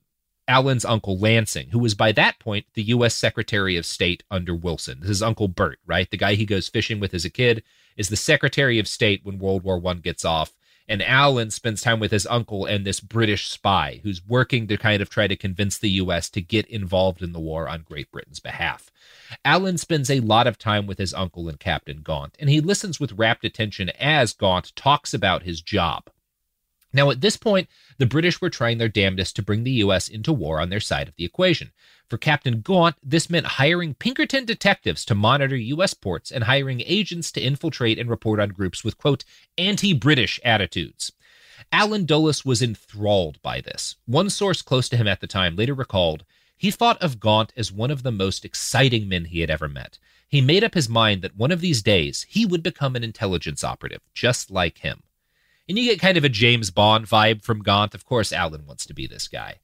Allen's uncle Lansing, who was by that point the U.S. Secretary of State under Wilson. This is Uncle Bert, right? The guy he goes fishing with as a kid is the Secretary of State when World War One gets off. And Allen spends time with his uncle and this British spy who's working to kind of try to convince the U.S. to get involved in the war on Great Britain's behalf. Allen spends a lot of time with his uncle and Captain Gaunt, and he listens with rapt attention as Gaunt talks about his job. Now, at this point, the British were trying their damnedest to bring the U.S. into war on their side of the equation. For Captain Gaunt, this meant hiring Pinkerton detectives to monitor U.S. ports and hiring agents to infiltrate and report on groups with, quote, anti British attitudes. Allen Dulles was enthralled by this. One source close to him at the time later recalled he thought of Gaunt as one of the most exciting men he had ever met. He made up his mind that one of these days he would become an intelligence operative, just like him. And you get kind of a James Bond vibe from Gaunt. Of course, Allen wants to be this guy.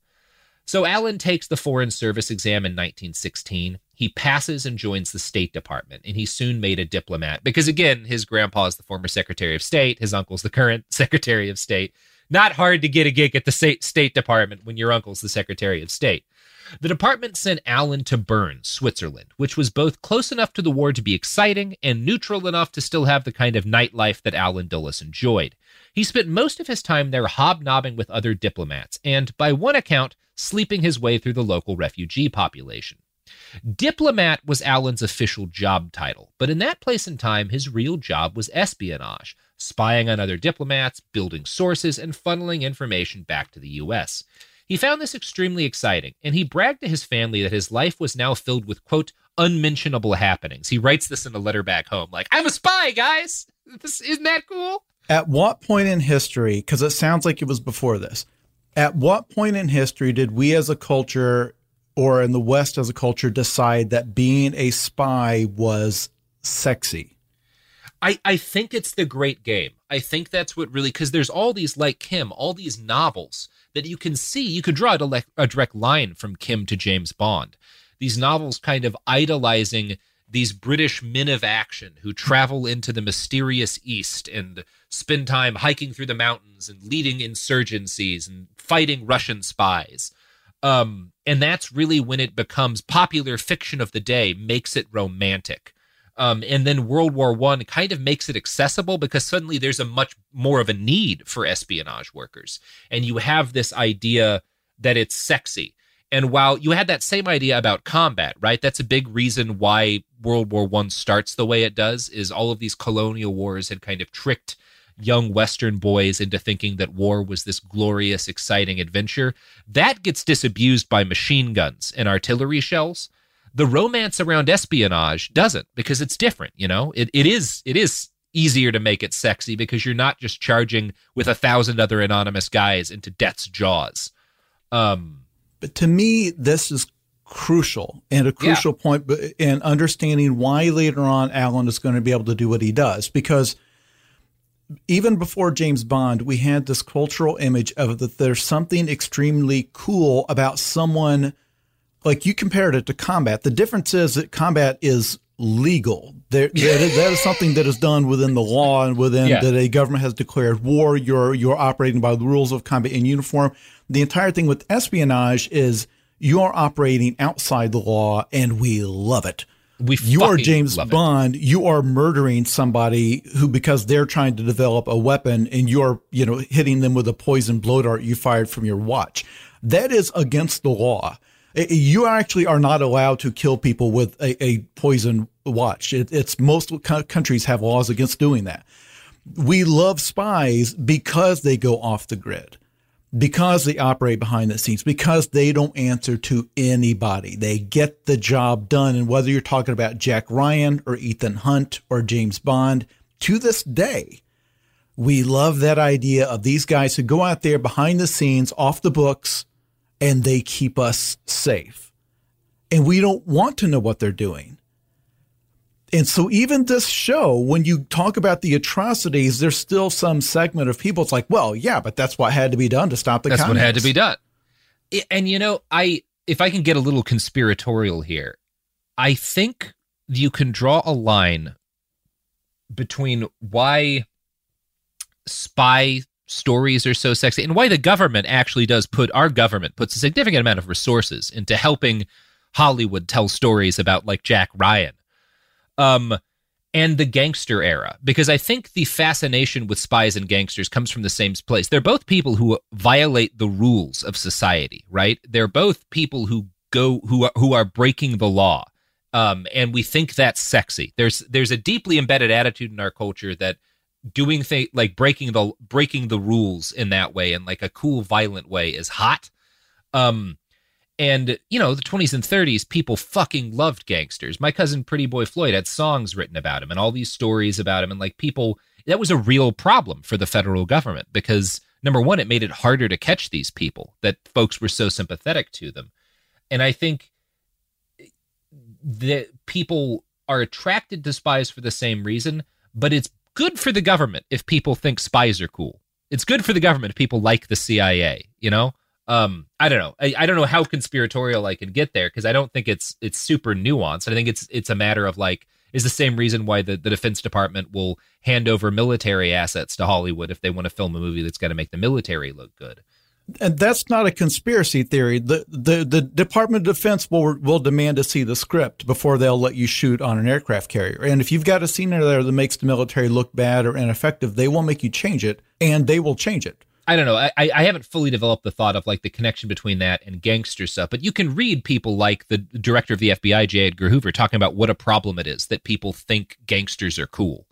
So Allen takes the Foreign Service exam in 1916. He passes and joins the State Department, and he's soon made a diplomat because, again, his grandpa is the former Secretary of State, his uncle's the current Secretary of State. Not hard to get a gig at the State Department when your uncle's the Secretary of State. The department sent Allen to Bern, Switzerland, which was both close enough to the war to be exciting and neutral enough to still have the kind of nightlife that Allen Dulles enjoyed. He spent most of his time there hobnobbing with other diplomats and, by one account, sleeping his way through the local refugee population. Diplomat was Allen's official job title, but in that place and time, his real job was espionage, spying on other diplomats, building sources, and funneling information back to the U.S. He found this extremely exciting, and he bragged to his family that his life was now filled with, quote, unmentionable happenings. He writes this in a letter back home, like, I'm a spy, guys! This, isn't that cool? At what point in history, because it sounds like it was before this, at what point in history did we as a culture or in the West as a culture decide that being a spy was sexy? I, I think it's the great game. I think that's what really, because there's all these, like Kim, all these novels that you can see. You could draw a, a direct line from Kim to James Bond. These novels kind of idolizing these British men of action who travel into the mysterious East and spend time hiking through the mountains and leading insurgencies and fighting Russian spies. Um, and that's really when it becomes popular fiction of the day, makes it romantic. Um, and then World War One kind of makes it accessible because suddenly there's a much more of a need for espionage workers, and you have this idea that it's sexy. And while you had that same idea about combat, right? That's a big reason why World War One starts the way it does. Is all of these colonial wars had kind of tricked young Western boys into thinking that war was this glorious, exciting adventure. That gets disabused by machine guns and artillery shells the romance around espionage doesn't because it's different you know it, it is it is easier to make it sexy because you're not just charging with a thousand other anonymous guys into death's jaws um but to me this is crucial and a crucial yeah. point in understanding why later on Allen is going to be able to do what he does because even before James Bond, we had this cultural image of that there's something extremely cool about someone like you compared it to combat. The difference is that combat is legal. There, that, is, that is something that is done within the law and within yeah. that a government has declared war. You're you're operating by the rules of combat in uniform. The entire thing with espionage is you are operating outside the law, and we love it. We you are James Bond. It. You are murdering somebody who because they're trying to develop a weapon, and you're you know hitting them with a poison blow dart you fired from your watch. That is against the law. You actually are not allowed to kill people with a, a poison watch. It, it's most countries have laws against doing that. We love spies because they go off the grid. because they operate behind the scenes, because they don't answer to anybody. They get the job done. And whether you're talking about Jack Ryan or Ethan Hunt or James Bond, to this day, we love that idea of these guys who go out there behind the scenes, off the books, and they keep us safe. And we don't want to know what they're doing. And so even this show, when you talk about the atrocities, there's still some segment of people. It's like, well, yeah, but that's what had to be done to stop the. That's communists. what had to be done. And you know, I if I can get a little conspiratorial here, I think you can draw a line between why spy stories are so sexy and why the government actually does put our government puts a significant amount of resources into helping Hollywood tell stories about like Jack Ryan um, and the gangster era, because I think the fascination with spies and gangsters comes from the same place. They're both people who violate the rules of society, right? They're both people who go who are, who are breaking the law, um, and we think that's sexy. There's there's a deeply embedded attitude in our culture that doing things like breaking the breaking the rules in that way in like a cool violent way is hot. Um, and, you know, the 20s and 30s, people fucking loved gangsters. My cousin Pretty Boy Floyd had songs written about him and all these stories about him. And, like, people, that was a real problem for the federal government because, number one, it made it harder to catch these people that folks were so sympathetic to them. And I think that people are attracted to spies for the same reason, but it's good for the government if people think spies are cool. It's good for the government if people like the CIA, you know? um i don't know I, I don't know how conspiratorial i can get there because i don't think it's it's super nuanced i think it's it's a matter of like is the same reason why the, the defense department will hand over military assets to hollywood if they want to film a movie that's going to make the military look good and that's not a conspiracy theory. The, the the Department of Defense will will demand to see the script before they'll let you shoot on an aircraft carrier. And if you've got a scene in there that makes the military look bad or ineffective, they will make you change it, and they will change it. I don't know. I, I haven't fully developed the thought of like the connection between that and gangster stuff, but you can read people like the director of the FBI, J. Edgar Hoover, talking about what a problem it is that people think gangsters are cool.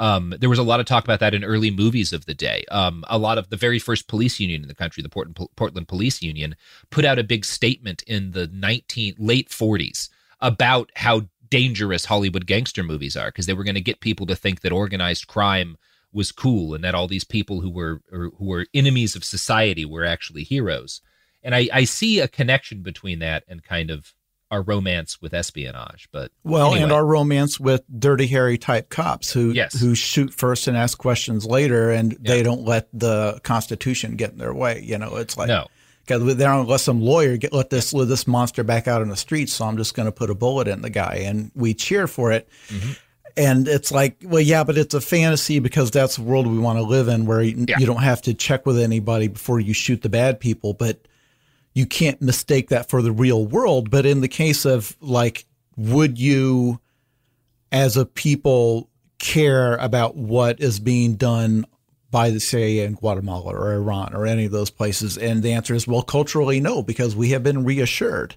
Um, there was a lot of talk about that in early movies of the day. Um, a lot of the very first police union in the country, the Portland, Portland Police Union, put out a big statement in the 19 late 40s about how dangerous Hollywood gangster movies are because they were going to get people to think that organized crime was cool and that all these people who were who were enemies of society were actually heroes. And I, I see a connection between that and kind of our romance with espionage. But well, anyway. and our romance with dirty Harry type cops who Yes. who shoot first and ask questions later, and they don't let the Constitution get in their way. You know, it's like No. because they don't let some lawyer get let this let this monster back out in the streets, so I'm just going to put a bullet in the guy, and we cheer for it. Mm-hmm. And it's like, well, yeah, but it's a fantasy because that's the world we want to live in, where you, you don't have to check with anybody before you shoot the bad people. But you can't mistake that for the real world. But in the case of like, would you, as a people, care about what is being done by the CIA in Guatemala or Iran or any of those places? And the answer is, well, culturally, no, because we have been reassured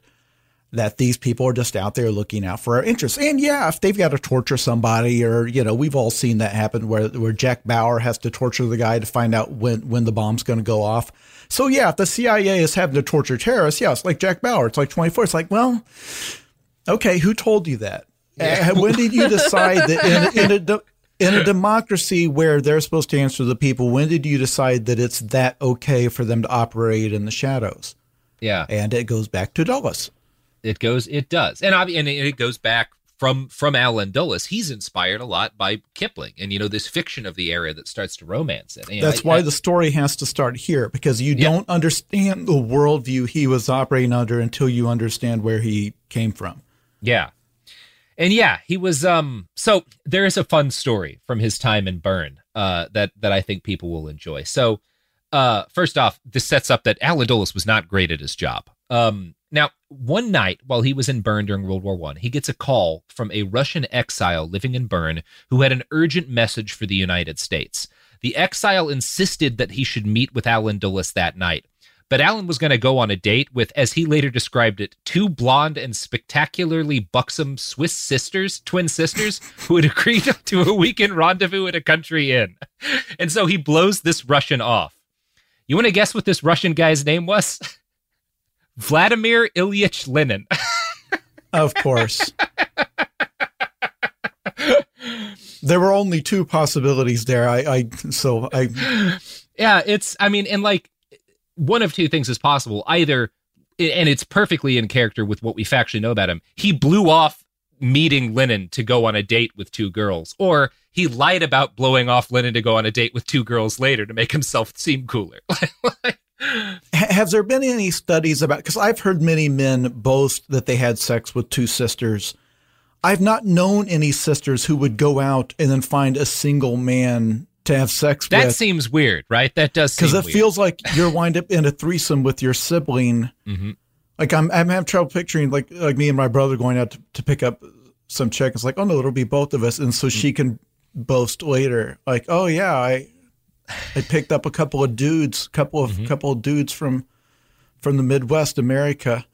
that these people are just out there looking out for our interests. And yeah, if they've got to torture somebody or, you know, we've all seen that happen where, where Jack Bauer has to torture the guy to find out when, when the bomb's going to go off. So yeah, if the CIA is having to torture terrorists, yeah, it's like Jack Bauer. It's like 24. It's like, well, okay, who told you that? Uh, when did you decide that in, in a, de- in a democracy where they're supposed to answer the people, when did you decide that it's that okay for them to operate in the shadows? Yeah. And it goes back to Dulles. It goes, it does, and obvi- and it goes back from from Allen Dulles. He's inspired a lot by Kipling, and you know this fiction of the era that starts to romance it. And, That's I- why I- the story has to start here because you don't understand the worldview he was operating under until you understand where he came from. Yeah. And yeah, he was um so there is a fun story from his time in Bern uh that that I think people will enjoy. So uh first off, this sets up that Allen Dulles was not great at his job. Um now one night while he was in Bern during World War 1, he gets a call from a Russian exile living in Bern who had an urgent message for the United States. The exile insisted that he should meet with Allen Dulles that night. But Allen was going to go on a date with, as he later described it, two blonde and spectacularly buxom Swiss sisters, twin sisters, who had agreed to a weekend rendezvous at a country inn. And so he blows this Russian off. You want to guess what this Russian guy's name was? Vladimir Ilyich Lenin. of course. there were only two possibilities there. I, I so I Yeah, it's I mean, and like one of two things is possible. Either and it's perfectly in character with what we factually know about him. He blew off meeting Lenin to go on a date with two girls, or he lied about blowing off Lenin to go on a date with two girls later to make himself seem cooler. Has there been any studies about? Because I've heard many men boast that they had sex with two sisters. I've not known any sisters who would go out and then find a single man to have sex that with. That seems weird, right? That does because it weird. feels like you're wind up in a threesome with your sibling. Mm-hmm. Like I'm, I'm having trouble picturing like like me and my brother going out to, to pick up some chick. It's like, oh no, it'll be both of us, and so she can boast later, like, oh yeah, I I picked up a couple of dudes, couple of Mm-hmm. couple of dudes from from the Midwest America.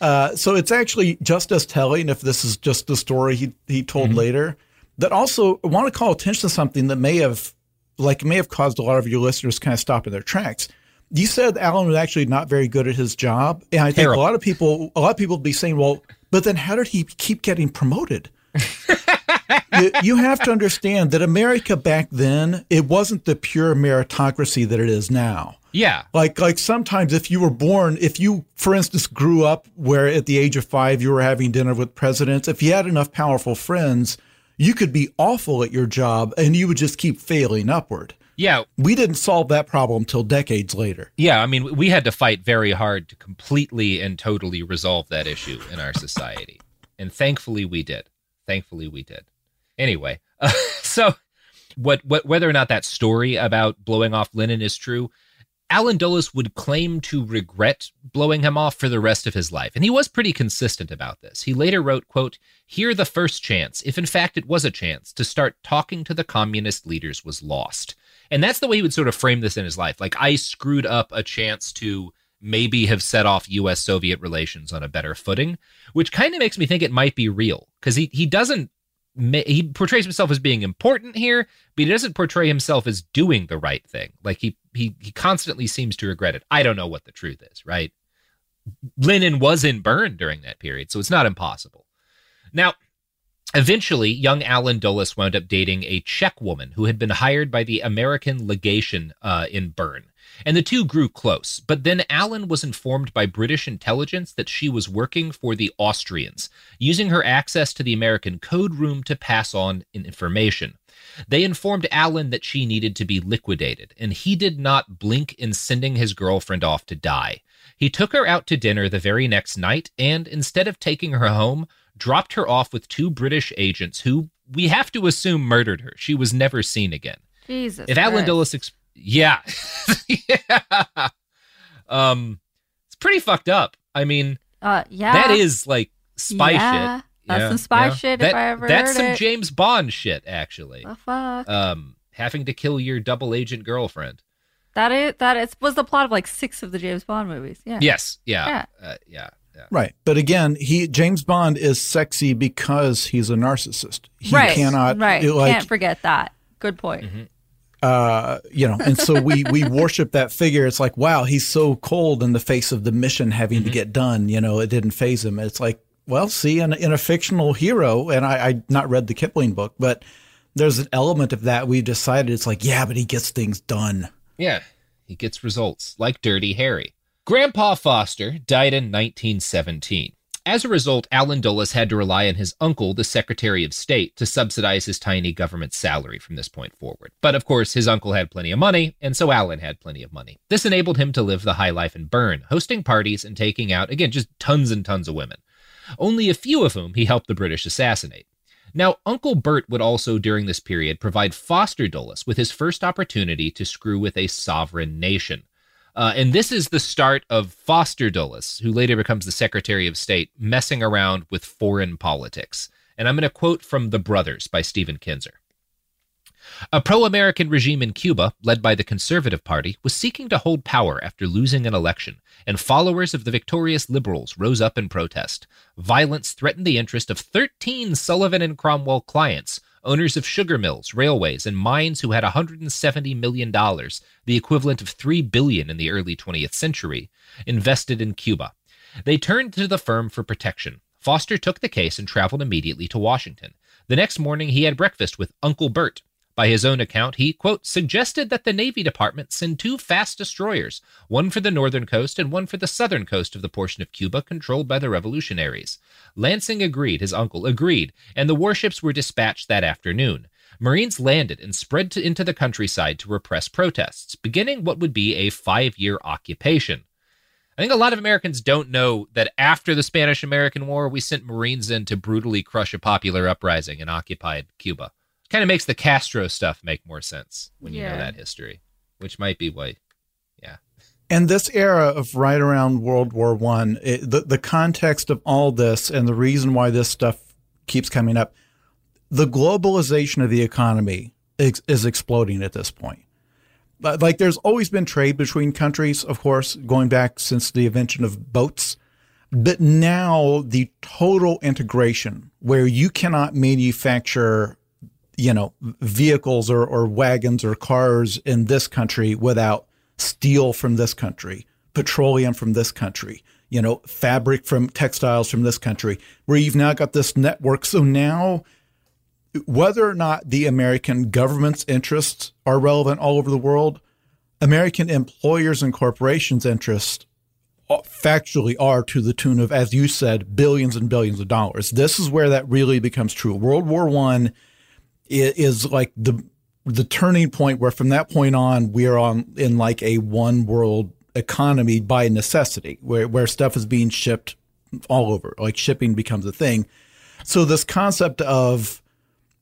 Uh, so it's actually just as telling if this is just the story he he told Mm-hmm. later. That also I want to call attention to something that may have like may have caused a lot of your listeners to kind of stop in their tracks. You said Allen was actually not very good at his job, and I think Terrible. a lot of people a lot of people would be saying, "Well, but then how did he keep getting promoted?" you, you have to understand that America back then it wasn't the pure meritocracy that it is now. Yeah. Like like sometimes if you were born, if you for instance grew up where at the age of 5 you were having dinner with presidents, if you had enough powerful friends, you could be awful at your job and you would just keep failing upward. Yeah. We didn't solve that problem till decades later. Yeah, I mean, we had to fight very hard to completely and totally resolve that issue in our society. And thankfully we did. Thankfully we did. Anyway, uh, so what, what whether or not that story about blowing off Lenin is true, Allen Dulles would claim to regret blowing him off for the rest of his life. And he was pretty consistent about this. He later wrote, quote, Here the first chance, if in fact it was a chance, to start talking to the communist leaders was lost. And that's the way he would sort of frame this in his life. Like, I screwed up a chance to maybe have set off US Soviet relations on a better footing, which kind of makes me think it might be real because he, he doesn't, he portrays himself as being important here, but he doesn't portray himself as doing the right thing. Like, he, he, he constantly seems to regret it. I don't know what the truth is, right? Lenin was in Bern during that period, so it's not impossible. Now, Eventually, young Allen Dulles wound up dating a Czech woman who had been hired by the American legation uh, in Bern. And the two grew close. But then Allen was informed by British intelligence that she was working for the Austrians, using her access to the American code room to pass on information. They informed Allen that she needed to be liquidated, and he did not blink in sending his girlfriend off to die. He took her out to dinner the very next night, and instead of taking her home, dropped her off with two British agents who we have to assume murdered her. She was never seen again. Jesus. If Allen. Dulles, ex- yeah, yeah, um, it's pretty fucked up. I mean, Uh, yeah. that is like spy Yeah, shit. that's Yeah, some spy yeah. shit if I ever That's some it. James Bond shit, actually. The fuck. Um, having to kill your double agent girlfriend. that is that is was the plot of like six of the James Bond movies. Yeah. Yes. Yeah. Yeah. Uh, yeah. Yeah. Right. But again, he James Bond is sexy because he's a narcissist. He right. cannot Right. it, like Can't forget that. Good point. Mm-hmm. uh you know, and so we we worship that figure. It's like, wow, he's so cold in the face of the mission having Mm-hmm. to get done, you know, it didn't faze him. It's like, well, see, in, in a fictional hero, and I I not read the Kipling book, but there's an element of that we've decided it's like, yeah, but he gets things done. Yeah, he gets results like Dirty Harry. Grandpa Foster died in 1917. As a result, Allen Dulles had to rely on his uncle, the Secretary of State, to subsidize his tiny government salary from this point forward. But of course, his uncle had plenty of money, and so Allen had plenty of money. This enabled him to live the high life in Bern, hosting parties and taking out, again, just tons and tons of women, only a few of whom he helped the British assassinate. Now, Uncle Bert would also, during this period, provide Foster Dulles with his first opportunity to screw with a sovereign nation. Uh, and this is the start of Foster Dulles, who later becomes the Secretary of State, messing around with foreign politics. And I'm going to quote from The Brothers by Stephen Kinzer. A pro American regime in Cuba, led by the Conservative Party, was seeking to hold power after losing an election, and followers of the victorious liberals rose up in protest. Violence threatened the interest of 13 Sullivan and Cromwell clients, owners of sugar mills, railways, and mines who had $170 million, the equivalent of 3 billion in the early 20th century, invested in Cuba. They turned to the firm for protection. Foster took the case and traveled immediately to Washington. The next morning, he had breakfast with Uncle Bert, by his own account, he, quote, suggested that the Navy Department send two fast destroyers, one for the northern coast and one for the southern coast of the portion of Cuba controlled by the revolutionaries. Lansing agreed, his uncle agreed, and the warships were dispatched that afternoon. Marines landed and spread to, into the countryside to repress protests, beginning what would be a five year occupation. I think a lot of Americans don't know that after the Spanish American War, we sent Marines in to brutally crush a popular uprising and occupied Cuba kind of makes the Castro stuff make more sense when you yeah. know that history, which might be why. Yeah. And this era of right around World War One, the the context of all this and the reason why this stuff keeps coming up, the globalization of the economy is, is exploding at this point. But like, there's always been trade between countries, of course, going back since the invention of boats. But now the total integration, where you cannot manufacture you know, vehicles or, or wagons or cars in this country without steel from this country, petroleum from this country, you know, fabric from textiles from this country, where you've now got this network. So now, whether or not the American government's interests are relevant all over the world, American employers and corporations' interests factually are to the tune of, as you said, billions and billions of dollars. This is where that really becomes true. World War One is like the the turning point where from that point on we are on in like a one world economy by necessity where where stuff is being shipped all over like shipping becomes a thing. So this concept of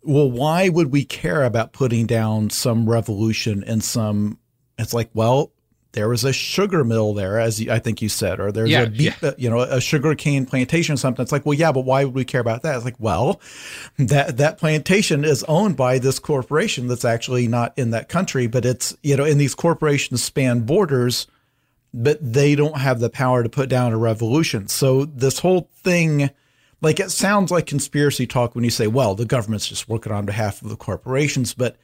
well why would we care about putting down some revolution and some it's like well there was a sugar mill there, as I think you said, or there's yeah, a beet, yeah. you know a sugar cane plantation or something. It's like, well, yeah, but why would we care about that? It's like, well, that that plantation is owned by this corporation that's actually not in that country, but it's you know, and these corporations span borders, but they don't have the power to put down a revolution. So this whole thing. Like it sounds like conspiracy talk when you say, well, the government's just working on behalf of the corporations, but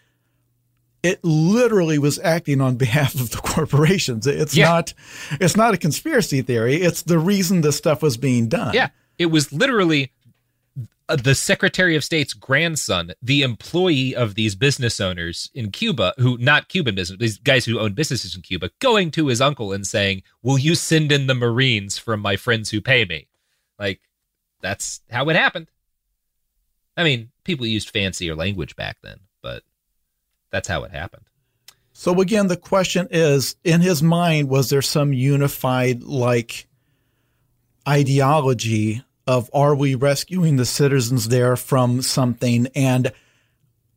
it literally was acting on behalf of the corporations. It's yeah. not it's not a conspiracy theory. It's the reason this stuff was being done. Yeah. It was literally uh, the Secretary of State's grandson, the employee of these business owners in Cuba, who not Cuban business, these guys who own businesses in Cuba, going to his uncle and saying, "Will you send in the Marines from my friends who pay me?" Like that's how it happened. I mean, people used fancier language back then, that's how it happened. So again, the question is, in his mind, was there some unified like ideology of are we rescuing the citizens there from something? And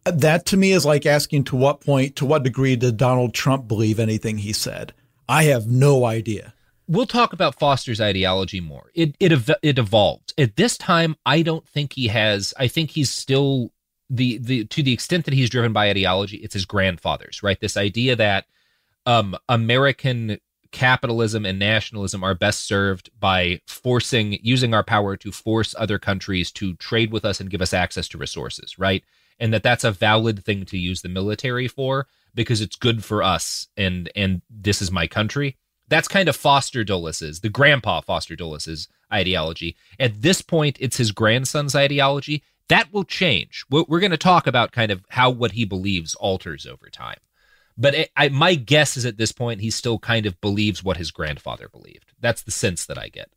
that to me is like asking to what point, to what degree did Donald Trump believe anything he said? I have no idea. We'll talk about Foster's ideology more. It it it evolved. At this time, I don't think he has. I think he's still the the to the extent that he's driven by ideology, it's his grandfather's, right? This idea that um, American capitalism and nationalism are best served by forcing using our power to force other countries to trade with us and give us access to resources, right? And that that's a valid thing to use the military for because it's good for us and and this is my country. That's kind of Foster Dulles's, the grandpa Foster Dulles's ideology. At this point, it's his grandson's ideology. That will change. We're, we're going to talk about kind of how what he believes alters over time. But it, I, my guess is at this point, he still kind of believes what his grandfather believed. That's the sense that I get.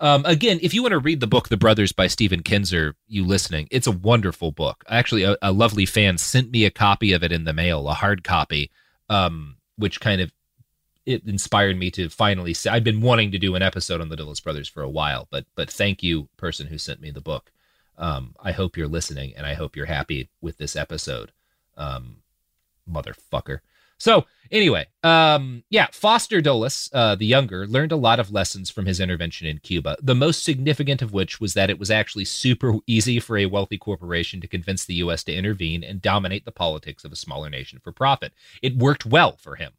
Um, again, if you want to read the book The Brothers by Stephen Kinzer, you listening, it's a wonderful book. Actually, a, a lovely fan sent me a copy of it in the mail, a hard copy, um, which kind of it inspired me to finally say I've been wanting to do an episode on the Dulles brothers for a while, but but thank you, person who sent me the book. Um, I hope you're listening and I hope you're happy with this episode. Um, motherfucker. So anyway, um, yeah, Foster Dulles, uh, the younger, learned a lot of lessons from his intervention in Cuba. The most significant of which was that it was actually super easy for a wealthy corporation to convince the U.S. to intervene and dominate the politics of a smaller nation for profit. It worked well for him.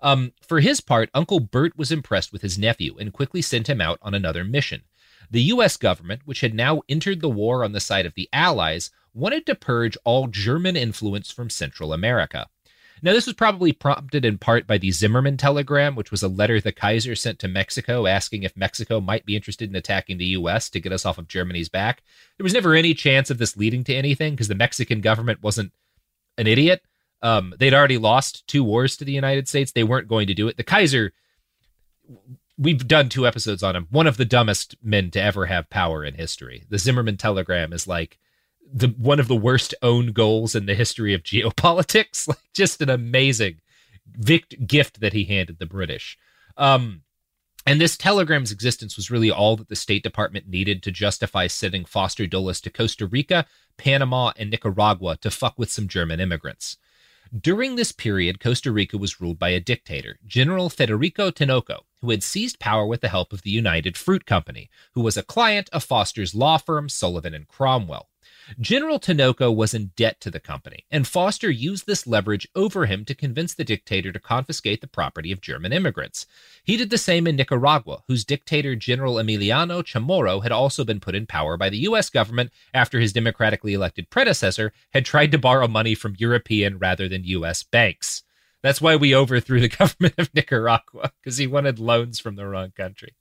Um, for his part, Uncle Bert was impressed with his nephew and quickly sent him out on another mission. The U.S. government, which had now entered the war on the side of the Allies, wanted to purge all German influence from Central America. Now, this was probably prompted in part by the Zimmermann telegram, which was a letter the Kaiser sent to Mexico asking if Mexico might be interested in attacking the U.S. to get us off of Germany's back. There was never any chance of this leading to anything because the Mexican government wasn't an idiot. Um, they'd already lost two wars to the United States. They weren't going to do it. The Kaiser, we've done two episodes on him. One of the dumbest men to ever have power in history. The Zimmermann telegram is like the one of the worst own goals in the history of geopolitics. Like just an amazing vict- gift that he handed the British. Um, and this telegram's existence was really all that the State Department needed to justify sending Foster Dulles to Costa Rica, Panama, and Nicaragua to fuck with some German immigrants. During this period, Costa Rica was ruled by a dictator, General Federico Tinoco, who had seized power with the help of the United Fruit Company, who was a client of Foster's law firm, Sullivan and Cromwell. General Tinoco was in debt to the company, and Foster used this leverage over him to convince the dictator to confiscate the property of German immigrants. He did the same in Nicaragua, whose dictator General Emiliano Chamorro had also been put in power by the U.S. government after his democratically elected predecessor had tried to borrow money from European rather than U.S. banks. That's why we overthrew the government of Nicaragua, because he wanted loans from the wrong country.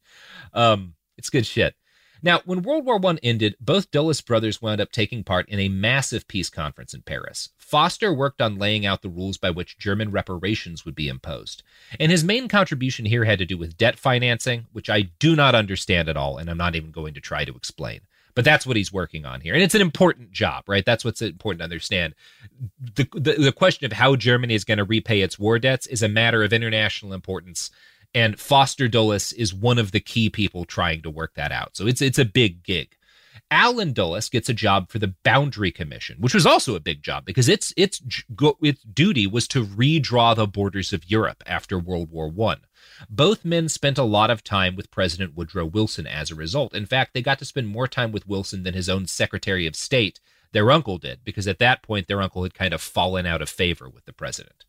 Um, it's good shit. Now, when World War I ended, both Dulles brothers wound up taking part in a massive peace conference in Paris. Foster worked on laying out the rules by which German reparations would be imposed. And his main contribution here had to do with debt financing, which I do not understand at all, and I'm not even going to try to explain. But that's what he's working on here. And it's an important job, right? That's what's important to understand. The, the, the question of how Germany is going to repay its war debts is a matter of international importance and Foster Dulles is one of the key people trying to work that out. So it's it's a big gig. Alan Dulles gets a job for the Boundary Commission, which was also a big job because its its its duty was to redraw the borders of Europe after World War One. Both men spent a lot of time with President Woodrow Wilson as a result. In fact, they got to spend more time with Wilson than his own Secretary of State, their uncle, did, because at that point their uncle had kind of fallen out of favor with the president.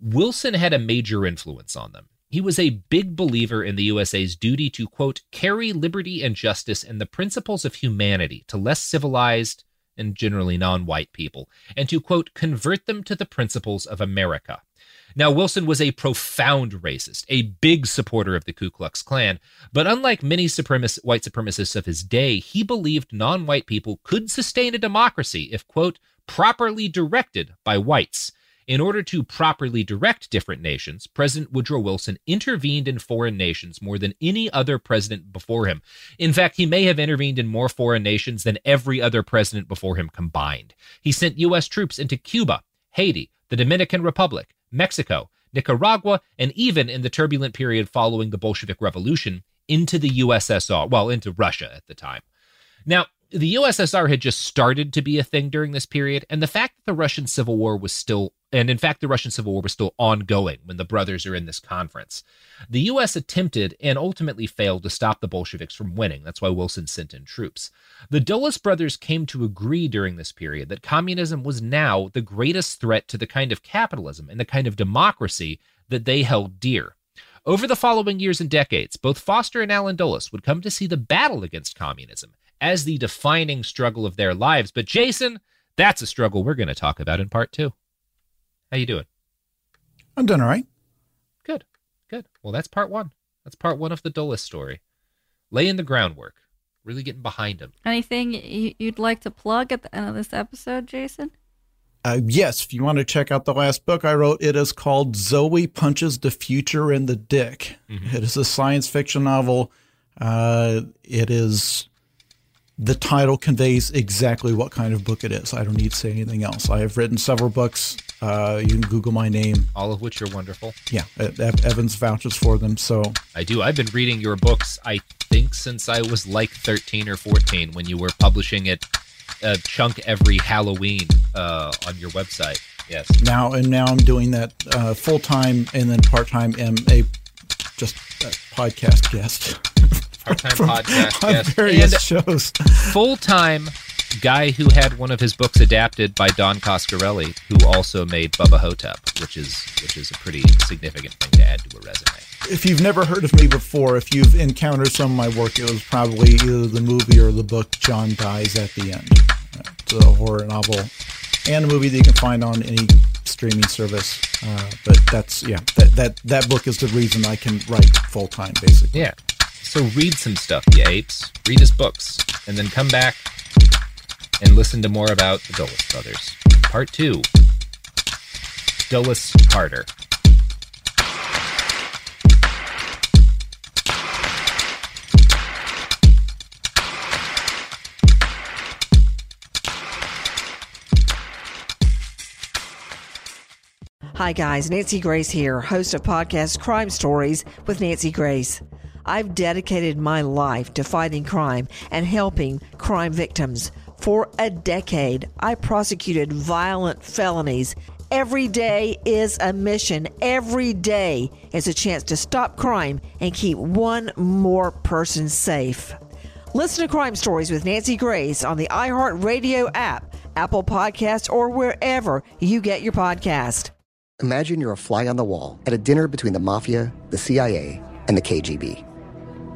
Wilson had a major influence on them. He was a big believer in the USA's duty to, quote, carry liberty and justice and the principles of humanity to less civilized and generally non white people, and to, quote, convert them to the principles of America. Now, Wilson was a profound racist, a big supporter of the Ku Klux Klan, but unlike many white supremacists of his day, he believed non white people could sustain a democracy if, quote, properly directed by whites. In order to properly direct different nations, President Woodrow Wilson intervened in foreign nations more than any other president before him. In fact, he may have intervened in more foreign nations than every other president before him combined. He sent U.S. troops into Cuba, Haiti, the Dominican Republic, Mexico, Nicaragua, and even in the turbulent period following the Bolshevik Revolution, into the USSR, well, into Russia at the time. Now, the USSR had just started to be a thing during this period, and the fact that the Russian Civil War was still, and in fact, the Russian Civil War was still ongoing when the brothers are in this conference. The U.S. attempted and ultimately failed to stop the Bolsheviks from winning. That's why Wilson sent in troops. The Dulles brothers came to agree during this period that communism was now the greatest threat to the kind of capitalism and the kind of democracy that they held dear. Over the following years and decades, both Foster and Allen Dulles would come to see the battle against communism as the defining struggle of their lives. But Jason, that's a struggle we're going to talk about in part two. How you doing? I'm doing all right. Good, good. Well, that's part one. That's part one of the Dulles story. Laying the groundwork, really getting behind him. Anything you'd like to plug at the end of this episode, Jason? Uh, yes, if you want to check out the last book I wrote, it is called Zoe Punches the Future in the Dick. Mm-hmm. It is a science fiction novel. Uh, it is the title conveys exactly what kind of book it is. I don't need to say anything else. I have written several books. Uh, you can Google my name, all of which are wonderful. Yeah, Evans vouches for them. So I do. I've been reading your books. I think since I was like thirteen or fourteen when you were publishing it a chunk every Halloween uh, on your website. Yes. Now and now I'm doing that uh, full time and then part time. Am a just a podcast guest. Part-time podcast guest, various and shows. Full-time guy who had one of his books adapted by Don Coscarelli, who also made Bubba Ho-Tep, which is which is a pretty significant thing to add to a resume. If you've never heard of me before, if you've encountered some of my work, it was probably either the movie or the book John Dies at the End. It's a horror novel and a movie that you can find on any streaming service. Uh, but that's yeah, that that that book is the reason I can write full time, basically. Yeah. So read some stuff, you apes. Read his books, and then come back and listen to more about the Dulles brothers. Part two. Dulles Carter. Hi, guys. Nancy Grace here, host of podcast Crime Stories with Nancy Grace. I've dedicated my life to fighting crime and helping crime victims. For a decade, I prosecuted violent felonies. Every day is a mission. Every day is a chance to stop crime and keep one more person safe. Listen to Crime Stories with Nancy Grace on the iHeartRadio app, Apple Podcasts, or wherever you get your podcast. Imagine you're a fly on the wall at a dinner between the mafia, the CIA, and the KGB.